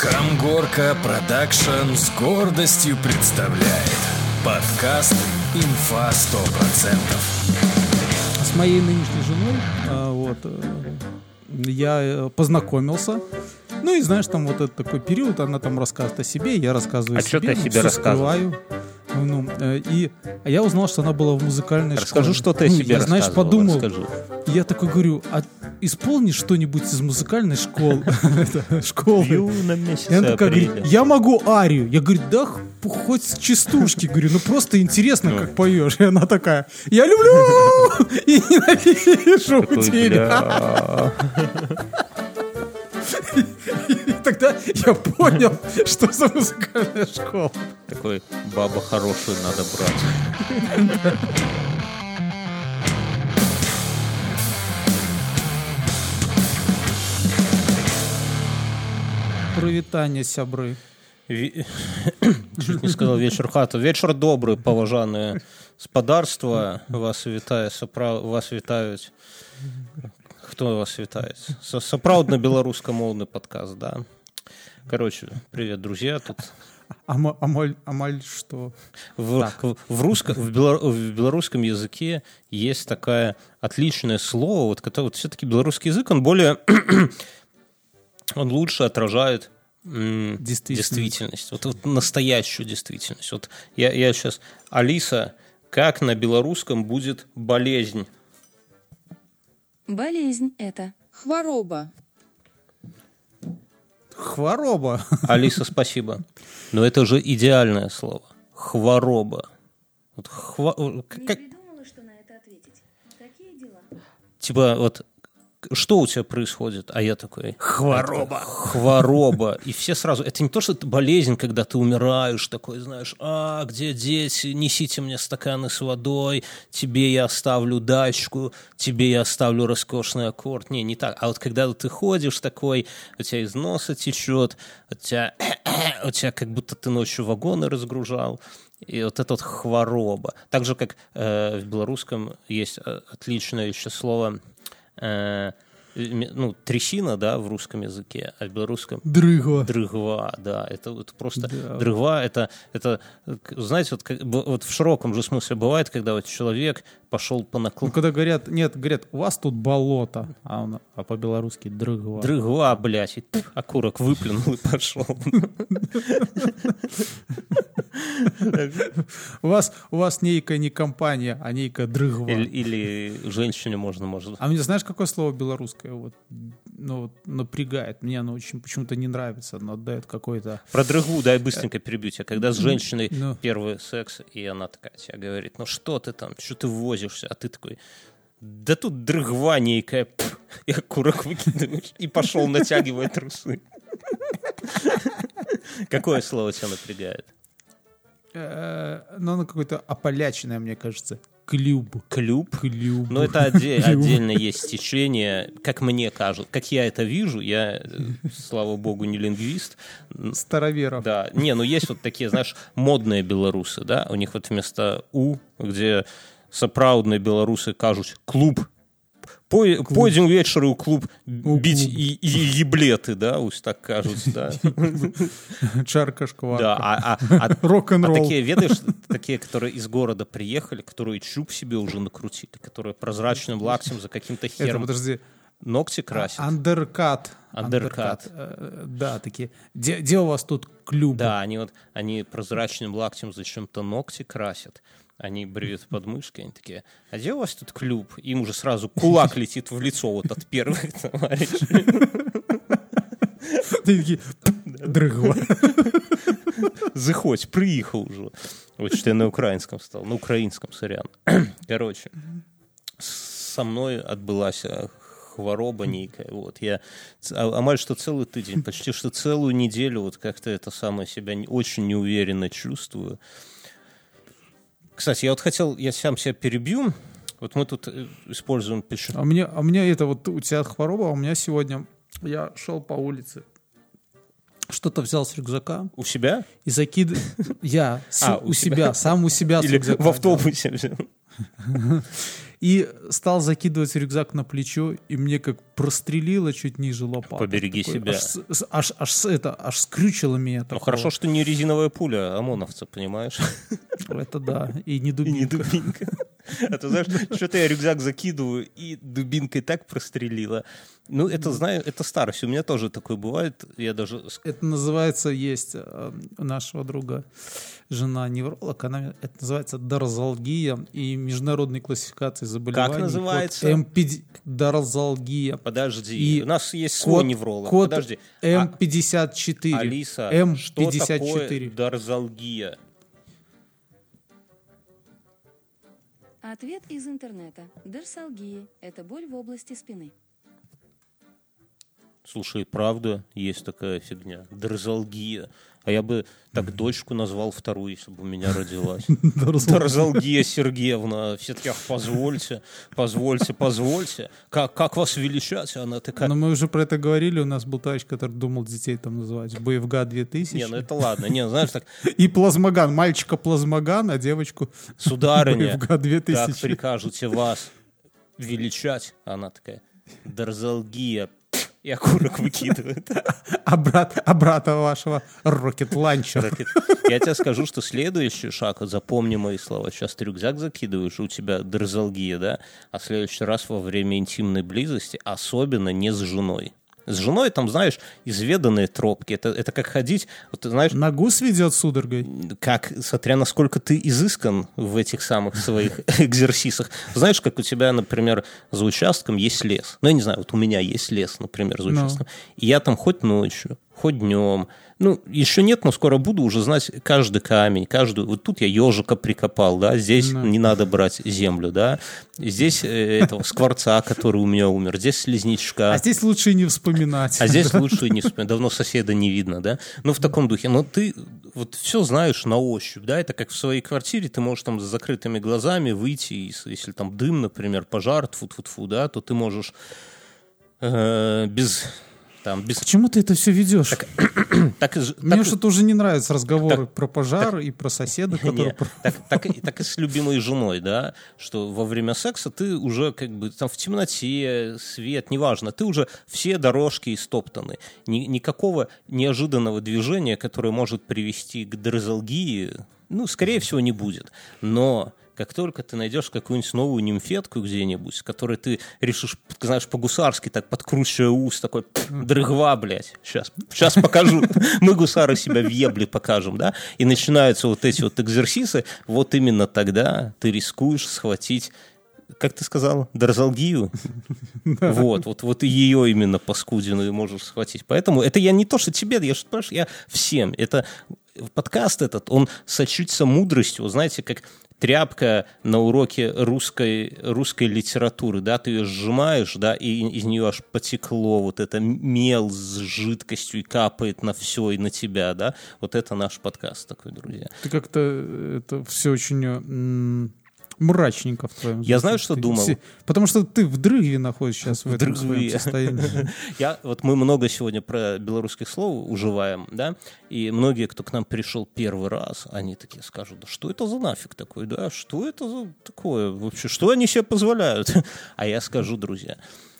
Камгорка Production с гордостью представляет подкаст «Инфа 100%». С моей нынешней женой а, вот, э, я э, познакомился. Ну и знаешь, там вот этот такой период, она там рассказывает о себе, я рассказываю А о себе. ты о ну, себе рассказываешь? скрываю. Ну, э, и а я узнал, что она была в музыкальной Расскажи, школе. что ты о Ну, себе я, знаешь, подумал, расскажи. я такой говорю, а исполни что-нибудь из музыкальной школы. Школы. И она такая я могу арию. Я говорю, да хоть с частушки. Говорю, ну просто интересно, как поешь. И она такая, я люблю и ненавижу тебя. И тогда я понял, что за музыкальная школа. Такой, баба хорошую надо брать. Привітання, сябры. Ві- Чуть не сказал вечер хата. Вечер добрый, поважанное спадарство. Вас вітає, сапра... вас вітають. Хто вас вітає? Са- Сапраўдна беларускамоўны подкаст, да. Короче, привет, друзья. Тут Ама- Амаль, амаль что? В, в, в, русско- в, бело- в белорусском языке есть такое отличное слово, вот, которое вот все-таки белорусский язык, он более, он лучше отражает Действительность. действительность, вот, вот настоящую действительность. Вот я, я сейчас, Алиса, как на белорусском будет болезнь? Болезнь это. Хвороба. Хвороба. Алиса, спасибо. Но это же идеальное слово. Хвороба. Вот хва- Не как- придумала, что на это ответить. Какие дела? типа вот что у тебя происходит? А я такой... Хвороба. Хвороба. И все сразу... Это не то, что это болезнь, когда ты умираешь, такой, знаешь, а, где дети? Несите мне стаканы с водой, тебе я оставлю дачку, тебе я оставлю роскошный аккорд. Не, не так. А вот когда ты ходишь такой, у тебя из носа течет, у тебя, у тебя как будто ты ночью вагоны разгружал, и вот это вот хвороба. Так же, как э, в белорусском есть э, отличное еще слово э, ну, трясина, да, в русском языке, а в белорусском Дрыгва. дрыгва, да, это вот просто Да. дрыгва, это, это, знаете, вот, как вот в широком же смысле бывает, когда вот человек пошел по Ну, наклону, когда говорят, нет, говорят, у вас тут болото, а, он- а по-белорусски дрыгва. дрыгва, блядь, и пф, окурок выплюнул и пошел. У вас, у вас нейкая не компания, а нейкая дрыгва. Или, или женщине можно, может. А мне знаешь, какое слово белорусское вот, ну, вот напрягает? Мне оно очень почему-то не нравится, оно отдает какой-то... Про дрыгву, дай быстренько перебью тебя. Когда с женщиной Ну. первый секс, и она такая тебе говорит, ну что ты там, что ты возишься? А ты такой, да тут дрыгва некая, пф, и окурок выкидываешь, и пошел натягивать трусы. Какое слово тебя напрягает? Э, ну, оно какое-то ополяченное, мне кажется. Клюб. Клюб? Клюб. Но это отде- Клюб. отдельно есть течение, как мне кажется, как я это вижу, я, слава богу, не лингвист, Староверов. Да, не, ну есть вот такие, знаешь, модные белорусы, да, у них вот вместо «у», где сапраўдныя беларусы кажуць клуб Пой- пойдзем вечары ў клуб біць клуб. і, і еблеты да ось так кажуць да, Чарка шкварка. да а, а, а, а Рок-н-ролл. такие ведаешь такие которые из города приехали которые чуб себе уже накрутили которые прозрачным лактем за каким-то Это, хером подожди. ногти красят Андеркат. Андеркат. Э, Да, такие. Где, где у вас тут клюб? Да, они вот, они прозрачным лактем зачем-то ногти красят. Они бреют подмышкой, они такие, а где у вас тут клюб? Им уже сразу кулак летит в лицо вот от первых товарищей. Ты такие, дрыгва. Заходь, приехал уже. Вот что я на украинском стал, на украинском, сорян. Короче, со мной отбылась э, хвороба нейкая. Вот, я а- амаль что целый тыдзень, почти что целую неделю вот как-то это самое себя очень неуверенно чувствую. Кстати, я вот хотел, я сам себя перебью. Вот мы тут э, используем пишу. А меня, а меня это вот у тебя хвороба, а у меня сегодня я шел по улице, что-то взял с рюкзака У себя? и закид... Я с- А, у, у себя. себя. сам у себя с рюкзака. в автобусе взял? И стал закидывать рюкзак на плечо, и мне как прострелило чуть ниже лопатки. Побереги Такое, себя. Аж, аж, аж это, аж скрючило меня. Ну хорошо, что не резиновая пуля ОМОНовца, понимаешь? Это да, и не И не дубинка. дубинка. А ты знаешь, что-то я рюкзак закидываю, и дубинкой так прострелила. Ну, это, знаю, это старость. У меня тоже такое бывает. Я даже... Это называется, есть э, у нашего друга жена невролог, она, это называется дорзалгия и международной классификации заболеваний. код называется? М5 дорзалгия. Подожди, И у нас есть свой Код, невролог. код Подожди. А, М54. Алиса, что М54. такое дорзалгия? Ответ из интернета. Дерсалгия – это боль в области спины. Слушай, правда, есть такая фигня. Дорзалгия. А я бы так дочку назвал вторую, если бы у меня родилась. Дорзалгия Сергеевна. Все таки «Ах, позвольте, позвольте, позвольте. Как, как вас величать? Она такая, Но мы уже про это говорили, у нас был товарищ, который думал детей там называть БФГ 2000. не, ну это ладно. Не, знаешь, так, И плазмоган, мальчика плазмоган, а девочку сударыня, как 2000. прикажете вас величать? Она такая, Дорзалгия. И окурок выкидывает. А брат, а брата вашего рокет ланчер. Ракет. Я тебе скажу, что следующий шаг, запомни мои слова, сейчас ты рюкзак закидываешь, у тебя дерзалгия, да, а следующий раз во время интимной близости, особенно не с женой. С женой там, знаешь, изведанные тропки. Это, это как ходить, вот, знаешь, На гус ведет судорогой. как, смотря насколько ты изыскан в этих самых своих экзерсисах. Знаешь, как у тебя, например, за участком есть лес. Ну, я не знаю, вот у меня есть лес, например, за Ну. участком. И я там хоть ночью, хоть днем. Ну, еще нет, но скоро буду уже знать каждый камень, каждую. Вот тут я ежика прикопал, да, здесь Да. не надо брать землю, да. Здесь э, этого скворца, который у меня умер, здесь слизнячка. А здесь лучше и не вспоминать. А здесь лучше и не вспоминать. Давно соседа не видно, да? Ну, в таком духе. Но ты вот все знаешь на ощупь, да? Это как в своей квартире, ты можешь там с закрытыми глазами выйти, и если там дым, например, пожар, тфу-тфу-тфу, да, то ты можешь э, без... Там, без... Почему ты это все ведешь? Так, ж- Мне так- что-то уже не нравятся разговоры про пожар и про соседа, который... Не, так, так, и- так и с любимой женой, да, что во время секса ты уже как бы там в темноте, свет, неважно, ты уже все дорожки истоптаны. Ни- никакого неожиданного движения, которое может привести к дрозалгии, ну, скорее всего, не будет. Но как только ты найдешь какую-нибудь новую нимфетку где-нибудь, которой ты решишь, знаешь, по-гусарски так подкручивая ус, такой, дрыгва, блядь, сейчас, сейчас покажу. Мы гусары себя в ебле покажем, да? И начинаются вот эти вот экзерсисы, вот именно тогда ты рискуешь схватить как ты сказал, дорзалгию. Вот, вот, вот и ее именно паскудину можешь схватить. Поэтому это я не то, что тебе, я, понимаешь, я всем. Это подкаст этот, он сочится мудростью, знаете, как тряпка на уроке русской, русской литературы, да, ты ее сжимаешь, да, и из нее аж потекло вот это мел с жидкостью и капает на все и на тебя, да. Вот это наш подкаст такой, друзья. Ты как-то э, это все очень э, мрачненько в твоем. Я знаю, что Ты думал. Потому что ты в дрыгве находишься сейчас в, этом своем состоянии. Я, вот мы много сегодня про белорусских слов уживаем, да, и многие, кто к нам пришел первый раз, они такие скажут, да что это за нафиг такой, да, что это за такое вообще, что они себе позволяют? А я скажу, друзья,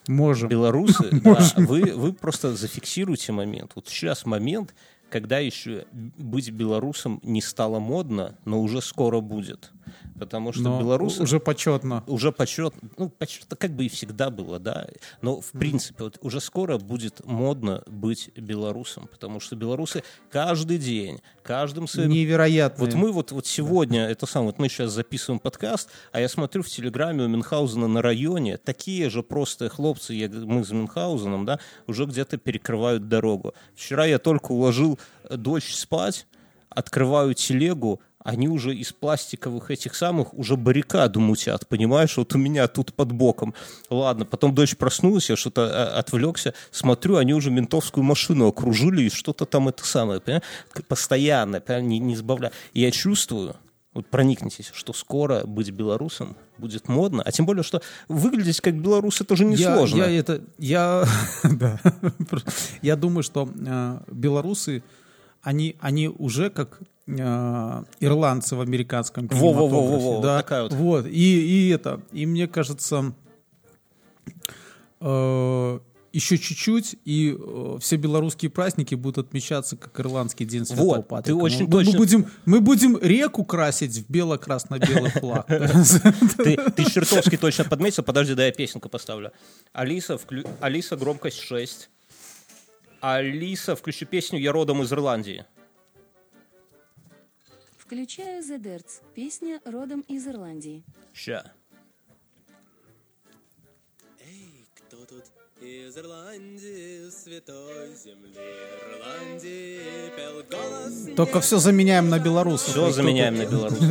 Можем. белорусы, да, вы, вы просто зафиксируйте момент. Вот сейчас момент, когда еще быть белорусом не стало модно, но уже скоро будет. Потому что Но белорусы уже почетно. уже почет, ну, почет как бы и всегда было, да, но в принципе вот уже скоро будет модно быть белорусом, потому что белорусы каждый день, каждым своим... Невероятно. Вот мы вот, вот сегодня, это сам, вот мы сейчас записываем подкаст, а я смотрю в Телеграме у Мюнхгаузена на районе, такие же просто хлопцы, я, мы с Мюнхгаузеном, да, уже где-то перекрывают дорогу. Вчера я только уложил дочь спать, открываю телегу, они уже из пластиковых этих самых уже баррикаду мутят, понимаешь? Вот у меня тут под боком. Ладно, потом дочь проснулась, я что-то э, отвлекся, смотрю, они уже ментовскую машину окружили, и что-то там это самое, понимаешь? Постоянно, понимаешь? не, не сбавляя. Я чувствую, вот проникнитесь, что скоро быть белорусом будет модно, а тем более, что выглядеть как белорус это же Я, несложно. я это, я, да. я думаю, что э, белорусы, они, они уже как э, ирландцы в американском кинематографе. Да, такая вот. вот. И, и это, и мне кажется, э, еще чуть-чуть, и э, все белорусские праздники будут отмечаться как Ирландский день Святого Вот, ты Патрика. очень мы, точно- мы будем, мы будем реку красить в бело-красно-белый флаг. Ты, ты чертовски точно подметил. Подожди, да я песенку поставлю. Алиса. Алиса, громкость 6. Алиса, включи песню «Я родом из Ирландии». Включаю The Dirts. Песня родом из Ирландии. Ща. Из Ирландии, святой земли Ирландии, пел голос Только все заменяем на белорусов. Все заменяем на белорусов.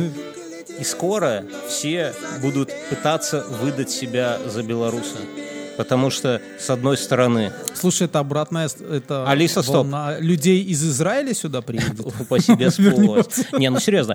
И скоро все будут пытаться выдать себя за белоруса. Потому что, с одной стороны, Слушай, это обратная... Это Алиса, стоп. людей из Израиля сюда приедет? упаси Господь. Не, ну серьезно,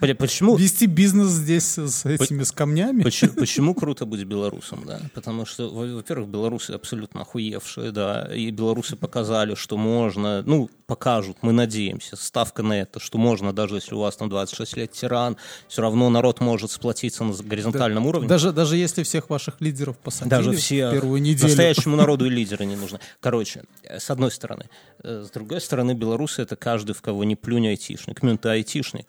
по- почему, Вести бизнес здесь с этими, с камнями? Почему, круто быть белорусом, да? Потому что, во- во-первых, белорусы абсолютно охуевшие, да, и белорусы показали, что можно, ну, покажут, мы надеемся, ставка на это, что можно, даже если у вас там 26 лет тиран, все равно народ может сплотиться на горизонтальном уровне. Даже, даже если всех ваших лидеров посадили Даже все первую неделю. настоящему народу и лидеры не нужны. Короче, э, с одной стороны. Э, С другой стороны, белорусы это каждый, в кого не плюнь айтишник. Ты айтишник.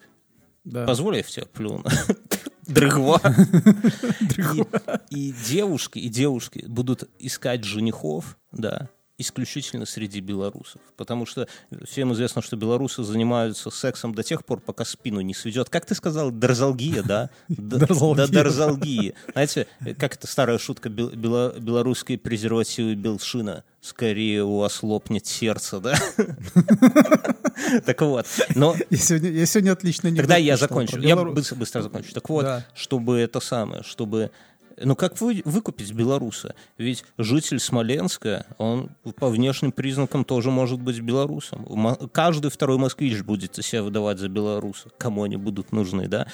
Да. Позволь я в тебя плюну. Дрыгва. И, и девушки, и девушки будут искать женихов, да, исключительно среди белорусов. Потому что всем известно, что белорусы занимаются сексом до тех пор, пока спину не сведет. Как ты сказал, дорзалгия, да? Да, дорзалгии. Знаете, как это старая шутка, бел- бело- белорусские презервативы Белшина. Скорее у вас лопнет сердце, да? Так вот, но Я сегодня, отлично не Тогда я закончу. Я быстро, закончу. Так вот, чтобы это самое, чтобы... Ну, как вы, выкупить белоруса? Ведь житель Смоленска, он по внешним признакам тоже может быть белорусом. В Мо- Каждый второй москвич будет себя выдавать за белоруса. Кому они будут нужны, да?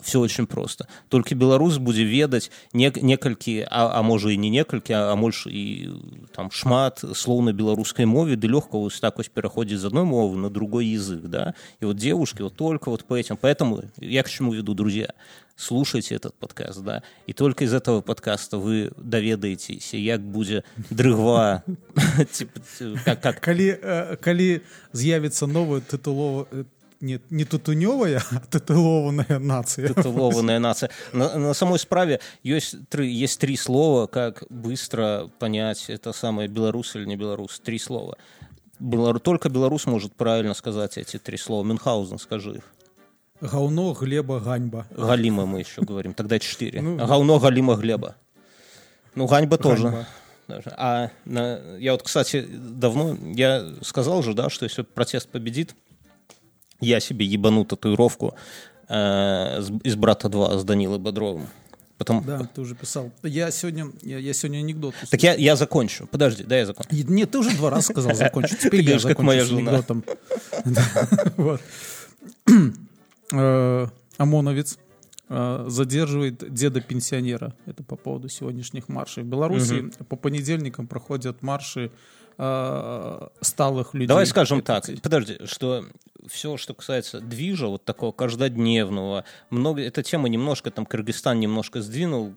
Все очень просто. Только белорус будет ведать нек- некалькі, а, а може і не некалькі, а, а больше і там шмат слоў на беларускай мове ды лёгка вось так вось пераходзіць з одной мовы на другой язык, да? И вот девушки вот только вот по этим. Поэтому я к чему веду, друзья? Слушайте этот подкаст, да, и только из этого подкаста вы доведаетесь, як будзе дрыгва, типа, как, как Калі, э, калі з'явіцца новая тытулова... э, Не, не тутунёвая, а тытулованная нацыя. титулованная нация. На, на самой справе есть три, есть три слова, как быстро понять, это самое белорус или не белорус. Три слова. Белору- только белорус может правильно сказать эти три слова. Мюнхгаузен, скажи их. Гаўно, глеба, ганьба. Галима мы еще говорим, тогда четыре. Ну, Говно, Галима, Глеба. Ну, Ганьба тоже. Ганьба. А на- я вот, кстати, давно, я сказал же, да, что если протест победит, я себе ебану татуировку э, из «Брата 2» с Данилой Бодровым. Потом... Да, ты уже писал. Я сегодня, я, я сегодня анекдот. Так я, я закончу. Подожди, да, я закончу. Нет, ты уже два раза сказал закончить. Теперь я закончу с анекдотом. Да. Э, ОМОНовец э, задерживает деда-пенсионера. Это по поводу сегодняшних маршей. В Беларуси по понедельникам проходят марши э, сталых людей. Давай скажем так, подожди, что все, что касается движа, вот такого каждодневного, много, эта тема немножко, там, Кыргызстан немножко сдвинул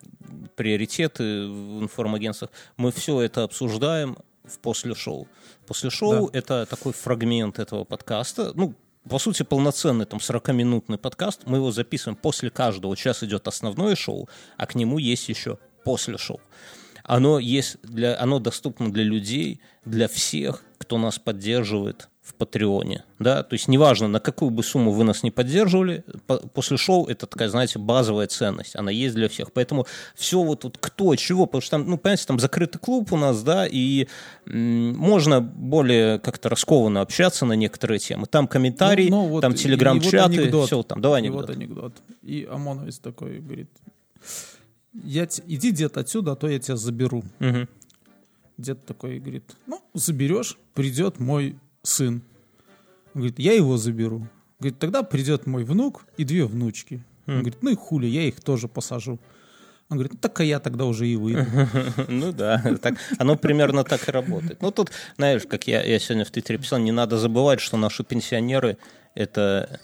приоритеты в информагентствах, мы все это обсуждаем в после шоу. После шоу это такой фрагмент этого подкаста, ну, по сути, полноценный там 40-минутный подкаст. Мы его записываем после каждого. Сейчас идет основное шоу, а к нему есть еще после шоу. Оно, есть для, оно доступно для людей, для всех, кто нас поддерживает в Патреоне. Да? То есть неважно, на какую бы сумму вы нас не поддерживали, по- после шоу это такая, знаете, базовая ценность. Она есть для всех. Поэтому все вот, вот кто, чего, потому что там, ну, понимаете, там закрытый клуб у нас, да, и можно более как-то раскованно общаться на некоторые темы. Там комментарии, Ну, ну, вот там и- и телеграм-чаты, вот все там. Давай И анекдот. вот анекдот. И ОМОНовец такой говорит, я иди, дед, отсюда, а то я тебя заберу. Мгм. Дед такой говорит, ну, заберешь, придет мой сын. Он говорит, я его заберу. Говорит, тогда придет мой внук и две внучки. Он говорит, ну и хули, я их тоже посажу. Он говорит, ну так а я тогда уже и выйду. Ну да, так, оно примерно так и работает. Ну тут, знаешь, как я, я сегодня в Твиттере писал, не надо забывать, что наши пенсионеры это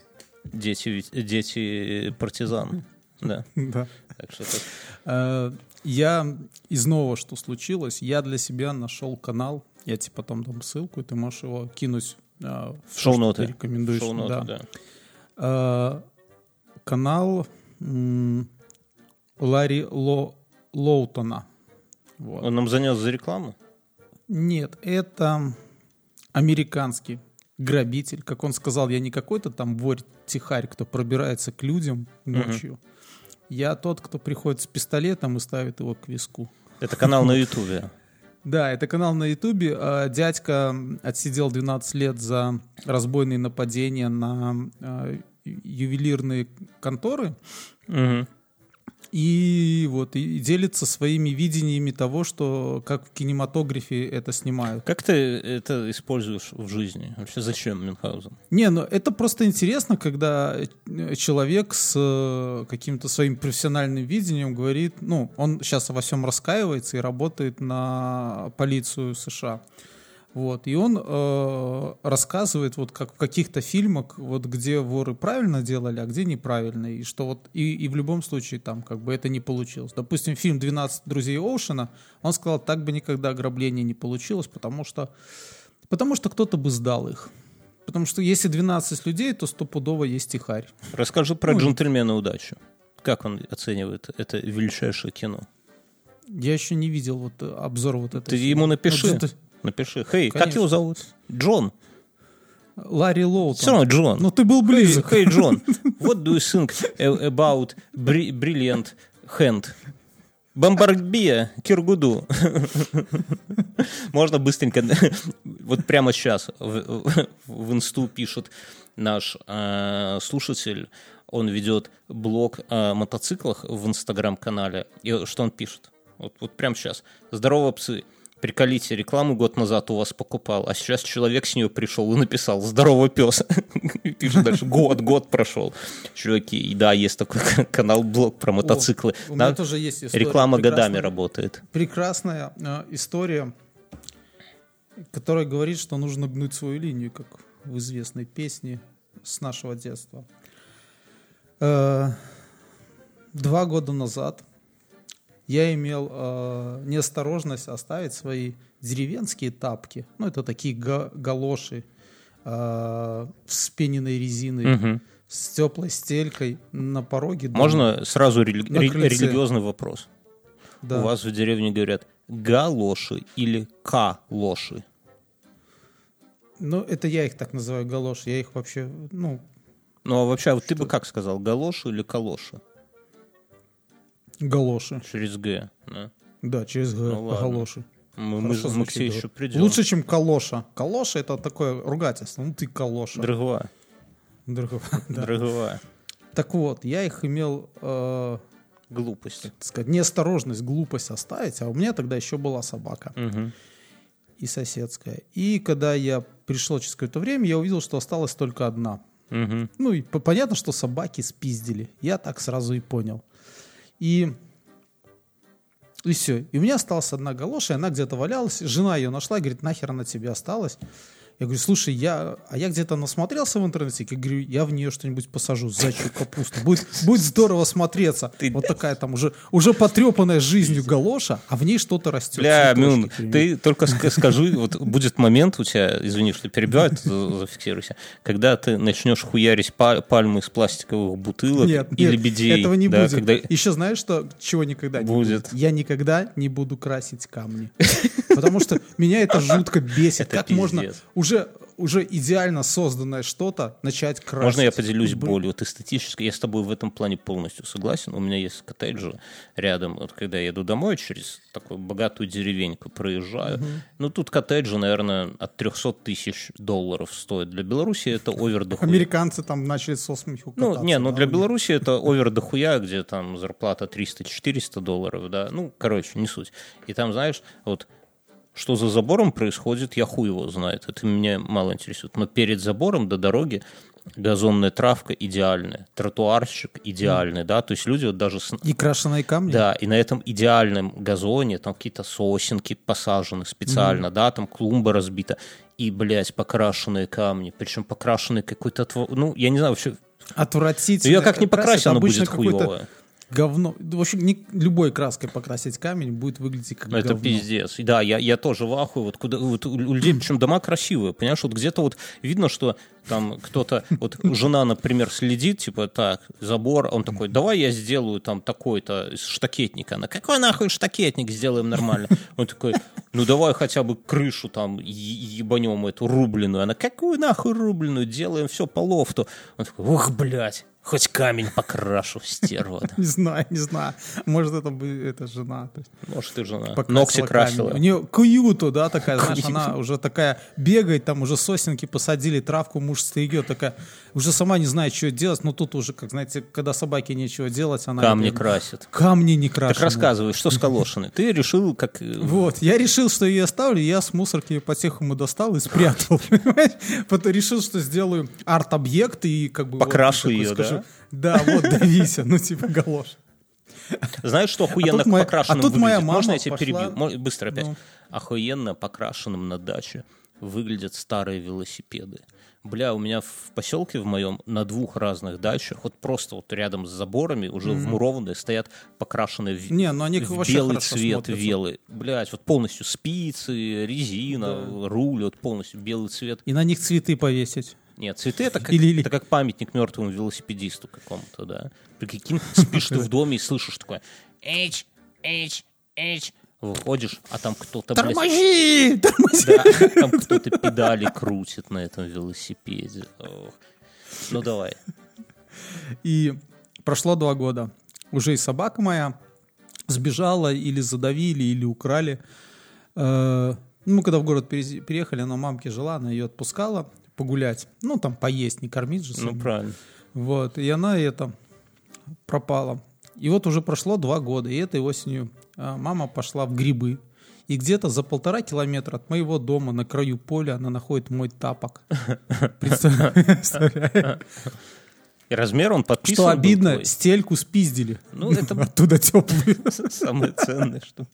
Дети, дети партизан. Да. Да. Так что Э, Я из нового, что случилось, я для себя нашел канал. Я тебе потом дам ссылку, и ты можешь его кинуть э, в Шоу-ноты. ты рекомендуешь. Шоу-ноты, да. да. Э, Канал м, Ларри Ло- Лоутона. Вот. Он нам занес за рекламу? Нет, это американский грабитель. Как он сказал, я не какой-то там вор-тихарь, кто пробирается к людям ночью. Я тот, кто приходит с пистолетом и ставит его к виску. Это канал на Ютубе. Да, это канал на Ютубе. А, Дядька отсидел 12 лет за разбойные нападения на а, ювелирные конторы. И вот и делится своими видениями того, что как в кинематографе это снимают. Как ты это используешь в жизни? Вообще зачем Мюнхгаузен? Не, ну это просто интересно, когда э, человек с э, каким-то своим профессиональным видением говорит, ну, он сейчас во всем раскаивается и работает на полицию США. Вот, и он э, рассказывает, вот как в каких-то фильмах, вот где воры правильно делали, а где неправильно, и что вот и, и в любом случае там как бы это не получилось. Допустим, фильм «12 друзей Оушена», он сказал, так бы никогда ограбление не получилось, потому что, потому что кто-то бы сдал их. Потому что если 12 людей, то стопудово есть тихарь. Расскажи про Ну, джентльмена удачу. Как он оценивает это величайшее кино? Я еще не видел вот обзор вот этой. Ты фильма. ему напиши. Вот Напиши. Хей, как его зовут? Джон. Ларри Лоутон. Все равно Джон. Ну ты был близок. Хей, Джон. What do you think about bri- brilliant hand? Бомбардия, Киргуду. Можно быстренько, вот прямо сейчас в, в- в инсту пишет наш э, слушатель, он ведет блог о мотоциклах в инстаграм-канале. И что он пишет? Вот, вот прямо сейчас. Здорово, псы. Приколите, рекламу год назад у вас покупал, а сейчас человек с нее пришел и написал «Здорово, пес». Пишет дальше «Год, год прошел». Чуваки, и да, есть такой канал-блог про мотоциклы. у меня Да, тоже есть история Реклама годами работает. Прекрасная э, история, которая говорит, что нужно гнуть свою линию, как в известной песне с нашего детства. Э, Два года назад я имел э, неосторожность оставить свои деревенские тапки. Ну, это такие га- галоши э, с пененной резиной, Мгм. с теплой стелькой на пороге. дома. Можно сразу рели- религиозный вопрос? Да. У вас в деревне говорят галоши или калоши? Ну, это я их так называю галоши. Я их вообще, ну, Ну, а вообще, вот ты бы как сказал, галоши или калоши? Галоши. Через Г. да? Да, через г, Ну, ладно. галоши. Мы, мы, мы к тебе еще придем. Лучше, чем калоша. Калоша это такое ругательство. Ну ты калоша. Дрыгва. Дрыгова, да. Дрыгва. Так вот, я их имел, э, Глупость. сказать, неосторожность, глупость оставить, а у меня тогда еще была собака Мгм. и соседская. И когда я пришел через какое-то время, я увидел, что осталась только одна. Мгм. Ну и по- понятно, что собаки спиздили. Я так сразу и понял. И и все. И у меня осталась одна галоша, и она где-то валялась. Жена ее нашла, говорит, нахер она тебе осталась? Я говорю, слушай, я, а я где-то насмотрелся в интернете, я говорю, я в нее что-нибудь посажу, зайчью капусту. Будет, будет здорово смотреться. Вот такая там уже, уже потрепанная жизнью галоша, а в ней что-то растет. Бля, цветочки, Мюн, ты только ска- скажи, вот будет момент у тебя, извини, что перебиваю, ты за- зафиксируйся, когда ты начнешь хуярить па- пальмы из пластиковых бутылок Нет, и нет, лебедей. этого не да, будет. когда- Еще знаешь, что чего никогда не Будет. будет? Я никогда не буду красить камни. Потому что меня это жутко бесит. Как можно. Уже, уже идеально созданное что-то начать красить? Можно я поделюсь Блин. болью? Вот эстетически, я с тобой в этом плане полностью согласен. У меня есть коттеджи рядом. Вот когда я еду домой через такую богатую деревеньку проезжаю. Ну, тут коттеджи, наверное, от 300 тысяч долларов стоят. Для Беларуси это овер до хуя. Американцы там начали со смеху Ну, кататься, не, ну да, для. Беларуси это овер до хуя, где там зарплата 300-400 долларов, да. Ну, короче, не суть. И там, знаешь, вот что за забором происходит, я хуй его знает. Это меня мало интересует. Но перед забором до дороги газонная травка идеальная, тротуарщик идеальный, да, то есть люди вот даже с, И крашеные камни? да, и на этом идеальном газоне там какие-то сосенки посажены специально, да, там клумба разбита, и, блядь, покрашенные камни, причем покрашенные какой-то, ну, я не знаю, вообще Отвратительно. Ее как не оно обычно будет хуевое. Говно. В общем, не- любой краской покрасить камень будет выглядеть как Ну, Это говно. пиздец. Да, я, я тоже в ахуе. Вот, куда, вот у людей, причем дома красивые, понимаешь, вот где-то вот видно, что там кто-то, вот жена, например, следит, типа, так, забор, он такой, давай я сделаю там такой-то из штакетника. Она, какой нахуй штакетник сделаем нормально? Он такой, ну давай хотя бы крышу там ебанем эту рубленую. Она, какую нахуй рубленую? Делаем все по лофту. Он такой, ух, блядь, хоть камень покрашу, стерва. Не знаю, не знаю. Может, это это жена. то есть Может, ты жена. Ногти красила. У нее куюту, да, такая, знаешь, она уже такая бегает, там уже сосенки посадили, травку муж стригет, такая, уже сама не знает, что делать, но тут уже, как знаете, когда собаке нечего делать, она... Камни это- красит. Камни не крашены. Так рассказывай, что с Калошиной? Ты решил, как... э, Вот, я решил, что ее оставлю, я с мусорки ее по-тихому достал и спрятал? Потом решил, что сделаю арт-объект и как бы... Покрашу её, скажу, Да, вот, давися, ну типа галош. Знаешь, что охуенно А моя- покрашенным а тут моя выглядит? Можно мама я тебя пошла- перебью? Мо- Быстро опять. Ну. Охуенно покрашенным на даче выглядят старые велосипеды. Бля, у меня в поселке в моем на двух разных дачах, вот просто вот рядом с заборами, уже вмурованные, стоят покрашенные в, Не, ну они в белый цвет смотрятся. велы. Блять, вот полностью спицы, резина, руль, вот полностью белый цвет. И на них цветы повесить. Нет, цветы это как, Или- или- это как памятник мертвому велосипедисту какому-то, да. Прикинь, спишь ты в доме и слышишь такое Эйч, эйч, эйч. Выходишь, а там кто-то, блядь, Тормози! Тормози! да, там кто-то педали крутит на этом велосипеде. Ох. Ну давай. И прошло два года. Уже и собака моя сбежала, или задавили, или украли. Э, Ну, мы когда в город переехали, она у мамки жила, она ее отпускала погулять. Ну, там поесть, не кормить же. Ну сына. правильно. Вот, и она это пропала. И вот уже прошло два года, и этой осенью а, мама пошла в грибы. И где-то за полтора километра от моего дома на краю поля она находит мой тапок. Представляешь? И размер он подписан Что обидно, твой? стельку спиздили. Ну, это Оттуда теплую. самое ценное, что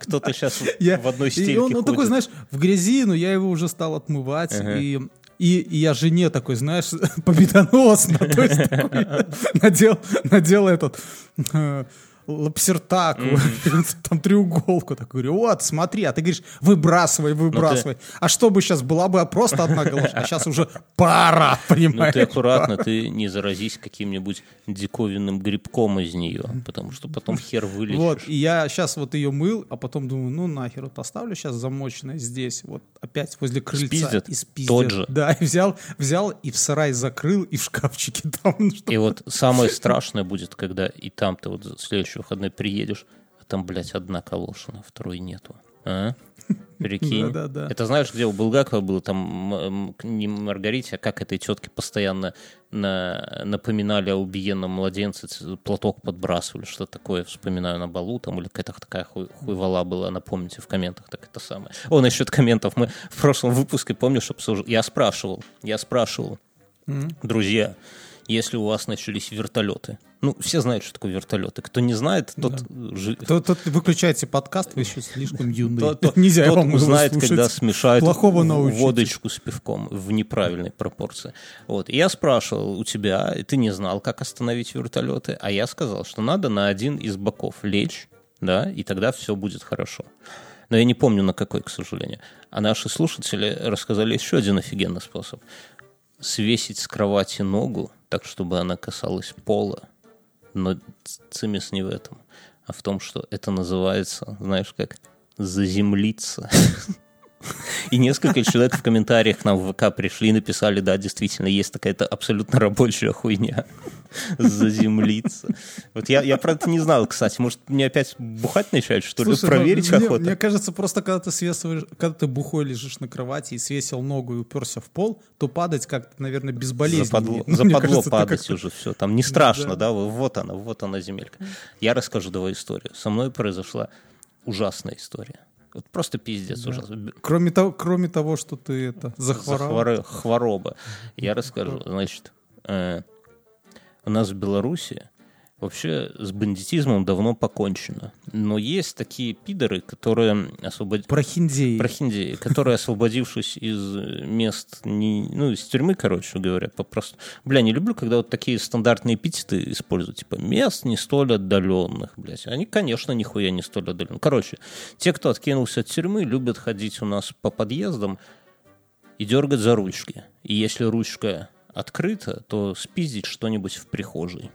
кто-то сейчас Я- в одной и стельке он, он такой, знаешь, в грязи, но я его уже стал отмывать. Ага. И, и, я жене такой, знаешь, победоносно, то есть такой, надел, надел этот лапсертак, там треуголку, такой, говорю, вот, смотри, а ты говоришь, выбрасывай, выбрасывай. А что бы сейчас была бы просто одна галоша, а сейчас уже пара, Ну понимаешь? ты аккуратно, ты не заразись каким-нибудь диковинным грибком из нее, потому что потом хер вылечишь. Вот, и я сейчас вот ее мыл, а потом думаю, ну нахер, вот оставлю сейчас замоченное здесь, вот опять возле крыльца. Спиздят? И спиздят. Тот же? Да, и взял, взял и в сарай закрыл, и в шкафчике там. ну, И вот самое страшное будет, когда и там ты вот в следующий выходной приедешь, а там, блядь, одна калошина, второй нету. А? Прикинь. Да-да-да. Это знаешь, где у Булгакова было там не Маргарите, а как этой тетке постоянно на- напоминали о убиенном младенце, платок подбрасывали, что такое, вспоминаю на балу, там, или какая-то такая хуй, хуйвола была, напомните в комментах, так это самое. О, насчет комментов, мы в прошлом выпуске, помнишь, обсуждали, я спрашивал, я спрашивал, друзья, если у вас начались вертолеты, ну, все знают, что такое вертолеты. Кто не знает, тот, жи- То- то выключайте подкаст, вы еще слишком юный. тот- тот- Нельзя тот вам узнает, когда смешают Плохого водочку с пивком в неправильной пропорции. Вот. И я спрашивал у тебя, и ты не знал, как остановить вертолеты, а я сказал, что надо на один из боков лечь, да, и тогда все будет хорошо. Но я не помню, на какой, к сожалению. А наши слушатели рассказали еще один офигенный способ. Свесить с кровати ногу так, чтобы она касалась пола. Но цимис не в этом, а в том, что это называется, знаешь как, заземлиться. И несколько человек в комментариях нам в ВК пришли и написали, да, действительно, есть такая-то абсолютно рабочая хуйня. Заземлиться. Вот я, я про это не знал, кстати. Может, мне опять бухать начать, что ли? Ну, Проверить мне, охота? мне кажется, просто когда ты свесываешь, когда ты бухой лежишь на кровати и свесил ногу и уперся в пол, то падать как-то, наверное, безболезненно. Западло, Мне западло кажется, падать уже все. Там не страшно, да. Вот она, вот она земелька. Я расскажу давай историю. Со мной произошла ужасная история. Вот просто пиздец ужасно. Кроме того, кроме того, что ты это захворал. Захворы- хвороба. Я расскажу. Значит, э, у нас в Беларуси Вообще с бандитизмом давно покончено. Но есть такие пидоры, которые освободили... Прохиндеи. Прохиндеи, которые, освободившись из мест, не, ну, из тюрьмы, короче говоря, попросту... Бля, не люблю, когда вот такие стандартные эпитеты используют, типа, мест не столь отдаленных, блядь. Они, конечно, нихуя не столь отдаленные. Короче, те, кто откинулся от тюрьмы, любят ходить у нас по подъездам и дергать за ручки. И если ручка открыта, то спиздить что-нибудь в прихожей.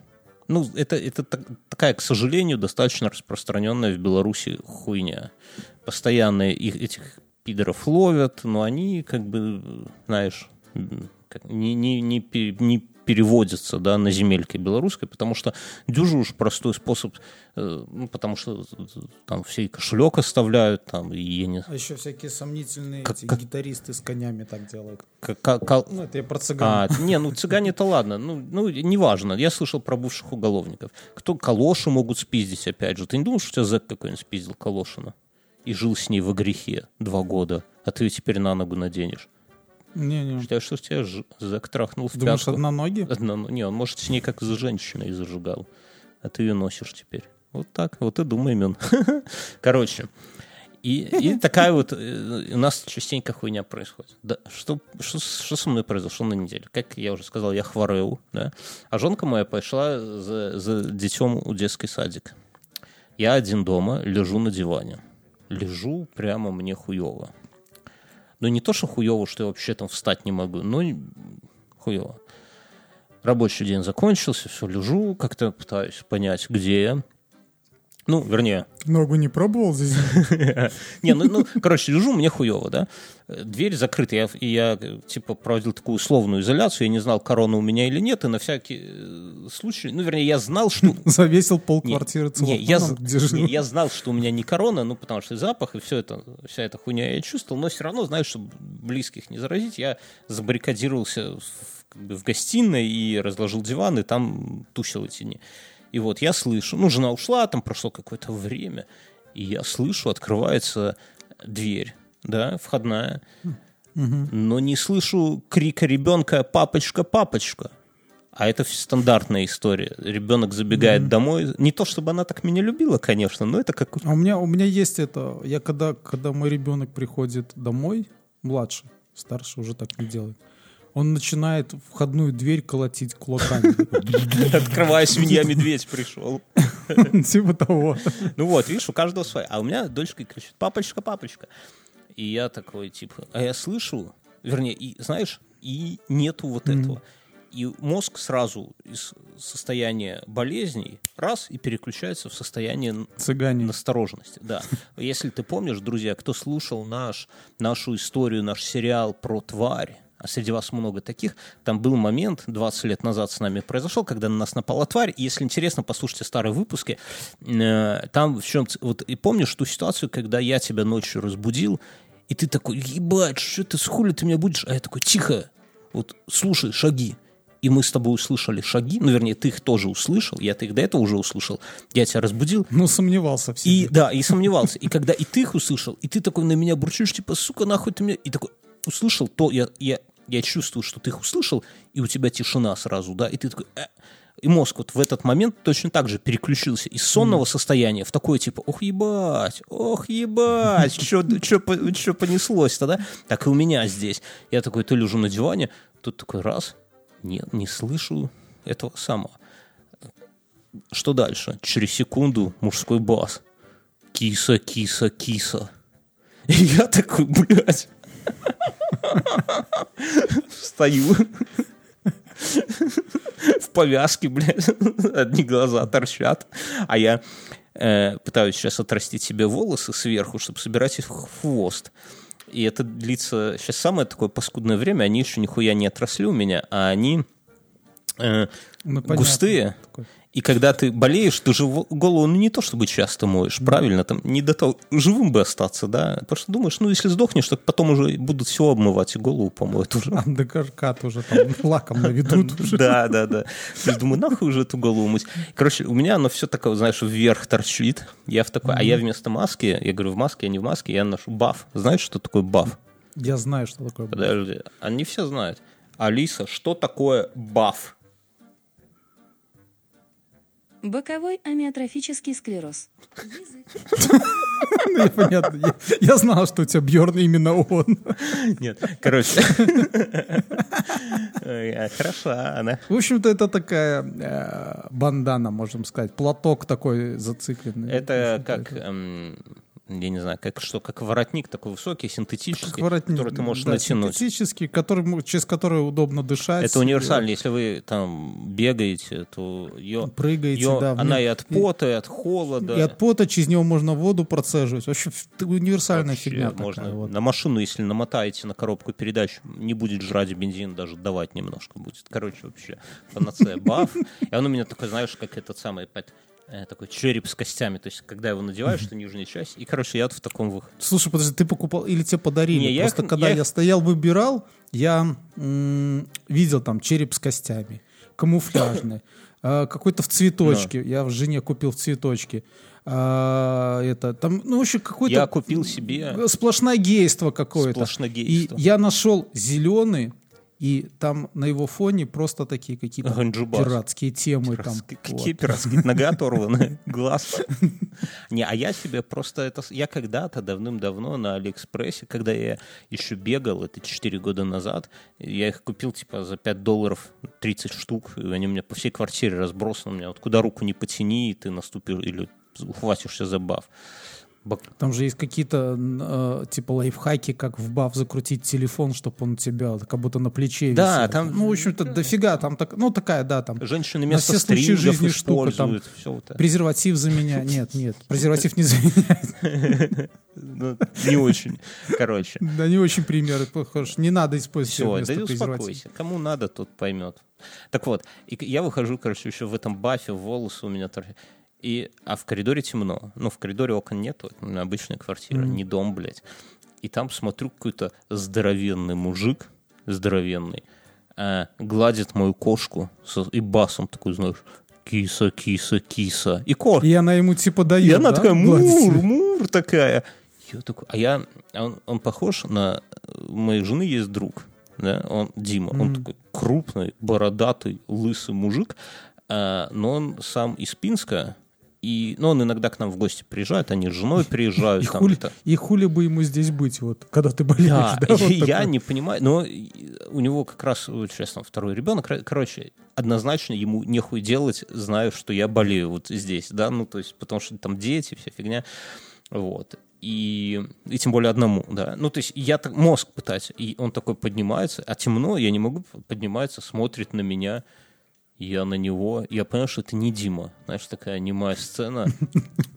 Ну, это, это так- такая, к сожалению, достаточно распространенная в Беларуси хуйня. Постоянно их, этих пидоров ловят, но они, как бы, знаешь, не, не, не, не переводятся да, на земельки белорусской, потому что дюжи уж простой способ, э, ну, потому что э, там все и кошелек оставляют, там, и я не А еще всякие сомнительные Как- эти как- гитаристы с конями так делают. как- как- как- Ну, это я про цыган. А, не, ну цыгане-то ладно, ну, ну неважно. Я слышал про бывших уголовников. Кто калоши могут спиздить, опять же. Ты не думаешь, что у тебя зэк какой-нибудь спиздил калошина? И жил с ней во грехе два года, а ты ее теперь на ногу наденешь. Не-не. Считаешь, что тебя ж- зэк трахнул в Думаешь, пятку? одноноги? Одно- не, он может с ней как за женщиной зажигал, а ты ее носишь теперь. Вот так, вот и думай, Мин. Короче, и, и такая вот э, у нас частенько хуйня происходит. Да, что, что, с- что со мной произошло на неделе? Как я уже сказал, я хворел, да? А жонка моя пошла за, за детем у детский садик. Я один дома, лежу на диване. Лежу прямо мне хуево. Ну, не то, что хуево, что я вообще там встать не могу, но хуево. Рабочий день закончился, все, лежу, как-то пытаюсь понять, где я. Ну, вернее, Ногу не пробовал здесь? не, ну, ну, короче, лежу, мне хуево, да? Дверь закрыта, я, и я, типа, проводил такую условную изоляцию, я не знал, корона у меня или нет, и на всякий э, случай, ну, вернее, я знал, что... Завесил полквартиры целлофаном, я знал, что у меня не корона, ну, потому что запах, и все это, вся эта хуйня я чувствовал, но все равно, знаешь, чтобы близких не заразить, я забаррикадировался в гостиной и разложил диван, и там тусил эти дни. И вот я слышу, ну, жена ушла, там прошло какое-то время, и я слышу, открывается дверь, да, входная, но не слышу крика ребенка «папочка, папочка». А это ф- стандартная история. Ребенок забегает домой. Не то, чтобы она так меня любила, конечно, но это как... А у меня, у меня есть это. Я когда, когда мой ребенок приходит домой, младший, старший уже так не делает, он начинает входную дверь колотить кулаками. Открывая свинья, медведь пришел. Типа того. Ну вот, видишь, у каждого своя. А у меня дочка кричит «папочка, папочка». И я такой, типа, а я слышу, вернее, и знаешь, и нету вот этого. И мозг сразу из состояния болезней раз и переключается в состояние Цыгане. настороженности. Да. Если ты помнишь, друзья, кто слушал наш, нашу историю, наш сериал про тварь, а среди вас много таких, там был момент 20 лет назад с нами произошел, когда на нас напала тварь. И если интересно, послушайте старые выпуски. Э, Там в чем... Вот и помнишь ту ситуацию, когда я тебя ночью разбудил, и ты такой, ебать, что ты, с хули ты меня будешь? А я такой, тихо, вот слушай, шаги. И мы с тобой услышали шаги, ну, вернее, ты их тоже услышал, я-то их до этого уже услышал, я тебя разбудил, Ну, сомневался в и себе. да, и сомневался. И когда и ты их услышал, и ты такой на меня бурчишь, типа, сука, нахуй ты меня... И такой услышал, то я, я, я чувствую, что ты их услышал, и у тебя тишина сразу, да, и ты такой... «Э». И мозг вот в этот момент точно так же переключился из сонного состояния в такое, типа, ох, ебать, ох, ебать, что понеслось-то, да? Так и у меня здесь. Я такой, то лежу на диване, тут такой раз, нет, не слышу этого самого. Что дальше? Через секунду мужской бас. Киса, киса, киса. И я такой, блядь. Встаю. В повязке, блядь. Одни глаза торчат. А я э, пытаюсь сейчас отрастить себе волосы сверху, чтобы собирать их в хвост. И это длится сейчас самое такое паскудное время. Они еще нихуя не отросли у меня, а они э, Ну, понятно. густые. Такой. И когда ты болеешь, ты же голову ну, не то чтобы часто моешь, правильно, там не до того, живым бы остаться, да, потому что думаешь, ну если сдохнешь, так потом уже будут все обмывать и голову помоют уже. Андекаркат уже там лаком наведут уже. Да, да, да. То есть думаю, нахуй уже эту голову мыть. Короче, у меня оно все такое, знаешь, вверх торчит. Я в такой, а я вместо маски, я говорю, в маске, я не в маске, я ношу баф. Знаешь, что такое баф? Я знаю, что такое. Подожди, они все знают. Алиса, что такое баф? Боковой амиотрофический склероз. Ну, понятно. Я, я знал, что у тебя Бьорн именно он. Нет, короче. А, Хорошо, она. В общем-то, это такая э, бандана, можем сказать. Платок такой зацикленный. Это как, эм, я не знаю, как что, как воротник такой высокий, синтетический, Как воротник, который ты можешь да, натянуть. синтетический, который, через который удобно дышать. Это универсально. Если вы там бегаете, то ее, Прыгаете, ее- да. она и от пота, и от холода. И от пота через него можно воду процеживать. Вообще универсальная Вообще фигня можно такая вот. на машину, если намотаете на коробку передач, не будет жрать бензин, даже давать немножко будет. Короче, вообще панацея баф. И он у меня такой, знаешь, как этот самый такой череп с костями. То есть, когда его надеваешь, что нижняя часть. И, короче, я вот в таком выхожу. Слушай, подожди, ты покупал или тебе подарили? Не, я Просто их- когда я я, стоял, выбирал, я м, видел там череп с костями, камуфляжный, э, какой-то в цветочке. Я в жене купил в цветочке. А, это там, ну, вообще какой-то Я купил себе сплошногейство какое-то. Сплошногейство. И я нашел зеленый, и там на его фоне просто такие какие-то Ганджубас. пиратские темы. Там, Пиратские- вот. Какие пиратские? Нога оторвана, глаз. Не, а я себе просто это... Я когда-то давным-давно на Алиэкспрессе, когда я еще бегал, это 4 года назад, я их купил типа за 5 долларов 30 штук, и они у меня по всей квартире разбросаны. У меня вот куда руку не потяни, и ты наступишь или ухватишься за баф. Бак- Там же есть какие-то э, типа лайфхаки, как в баф закрутить телефон, чтобы он у тебя как будто на плече Да, висел. там- Ну, в общем-то, дофига. Там так, ну, такая, да, там. Женщины На вместо все случаи жизни штука, там, всё вот это. Презерватив заменяет. Нет, нет, презерватив не заменяет. Ну, Не очень. Короче. Да, не очень примеры похож. Не надо использовать Все, да успокойся. Кому надо, тот поймет. Так вот, я выхожу, короче, еще в этом бафе, волосы у меня торчат. И, а в коридоре темно. Ну, в коридоре окон нету, это у меня обычная квартира, не дом, блядь. И там смотрю, какой-то здоровенный мужик, здоровенный, а, гладит мою кошку со- и басом такой, знаешь, киса, киса, киса. И кошка. И она ему типа дает, И она да, такая, мур, себя? мур такая. Я такой, а я, а он, он похож на, у моей жены есть друг, да, он Дима, он такой крупный, бородатый, лысый мужик, а, но он сам из Пинска, и, ну, он иногда к нам в гости приезжает, они с женой приезжают. И там хули, это. и хули бы ему здесь быть, вот, когда ты болеешь, Да, да? вот я такой. не понимаю, но у него как раз, вот там второй ребенок, Кор- короче, однозначно ему нехуй делать, зная, что я болею вот здесь, да, ну, то есть, потому что там дети, вся фигня, вот. И, и тем более одному, да. Ну, то есть я так мозг пытаюсь, и он такой поднимается, а темно, я не могу поднимается, смотрит на меня, я на него, я понял, что это не Дима, знаешь, такая немая сцена.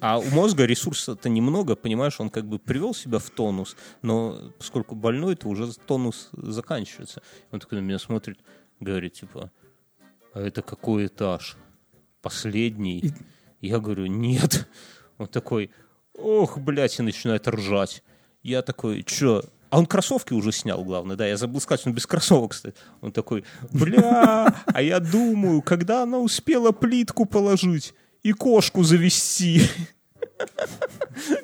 А у мозга ресурса-то немного, понимаешь, он как бы привел себя в тонус, но поскольку больной, то уже тонус заканчивается. Он такой на меня смотрит, говорит, типа, а это какой этаж? Последний? Я говорю, нет. Он такой, ох, блядь, и начинает ржать. Я такой, чё? А он кроссовки уже снял, главное, да, я забыл сказать, он без кроссовок стоит. Он такой, бля, а я думаю, когда она успела плитку положить и кошку завести.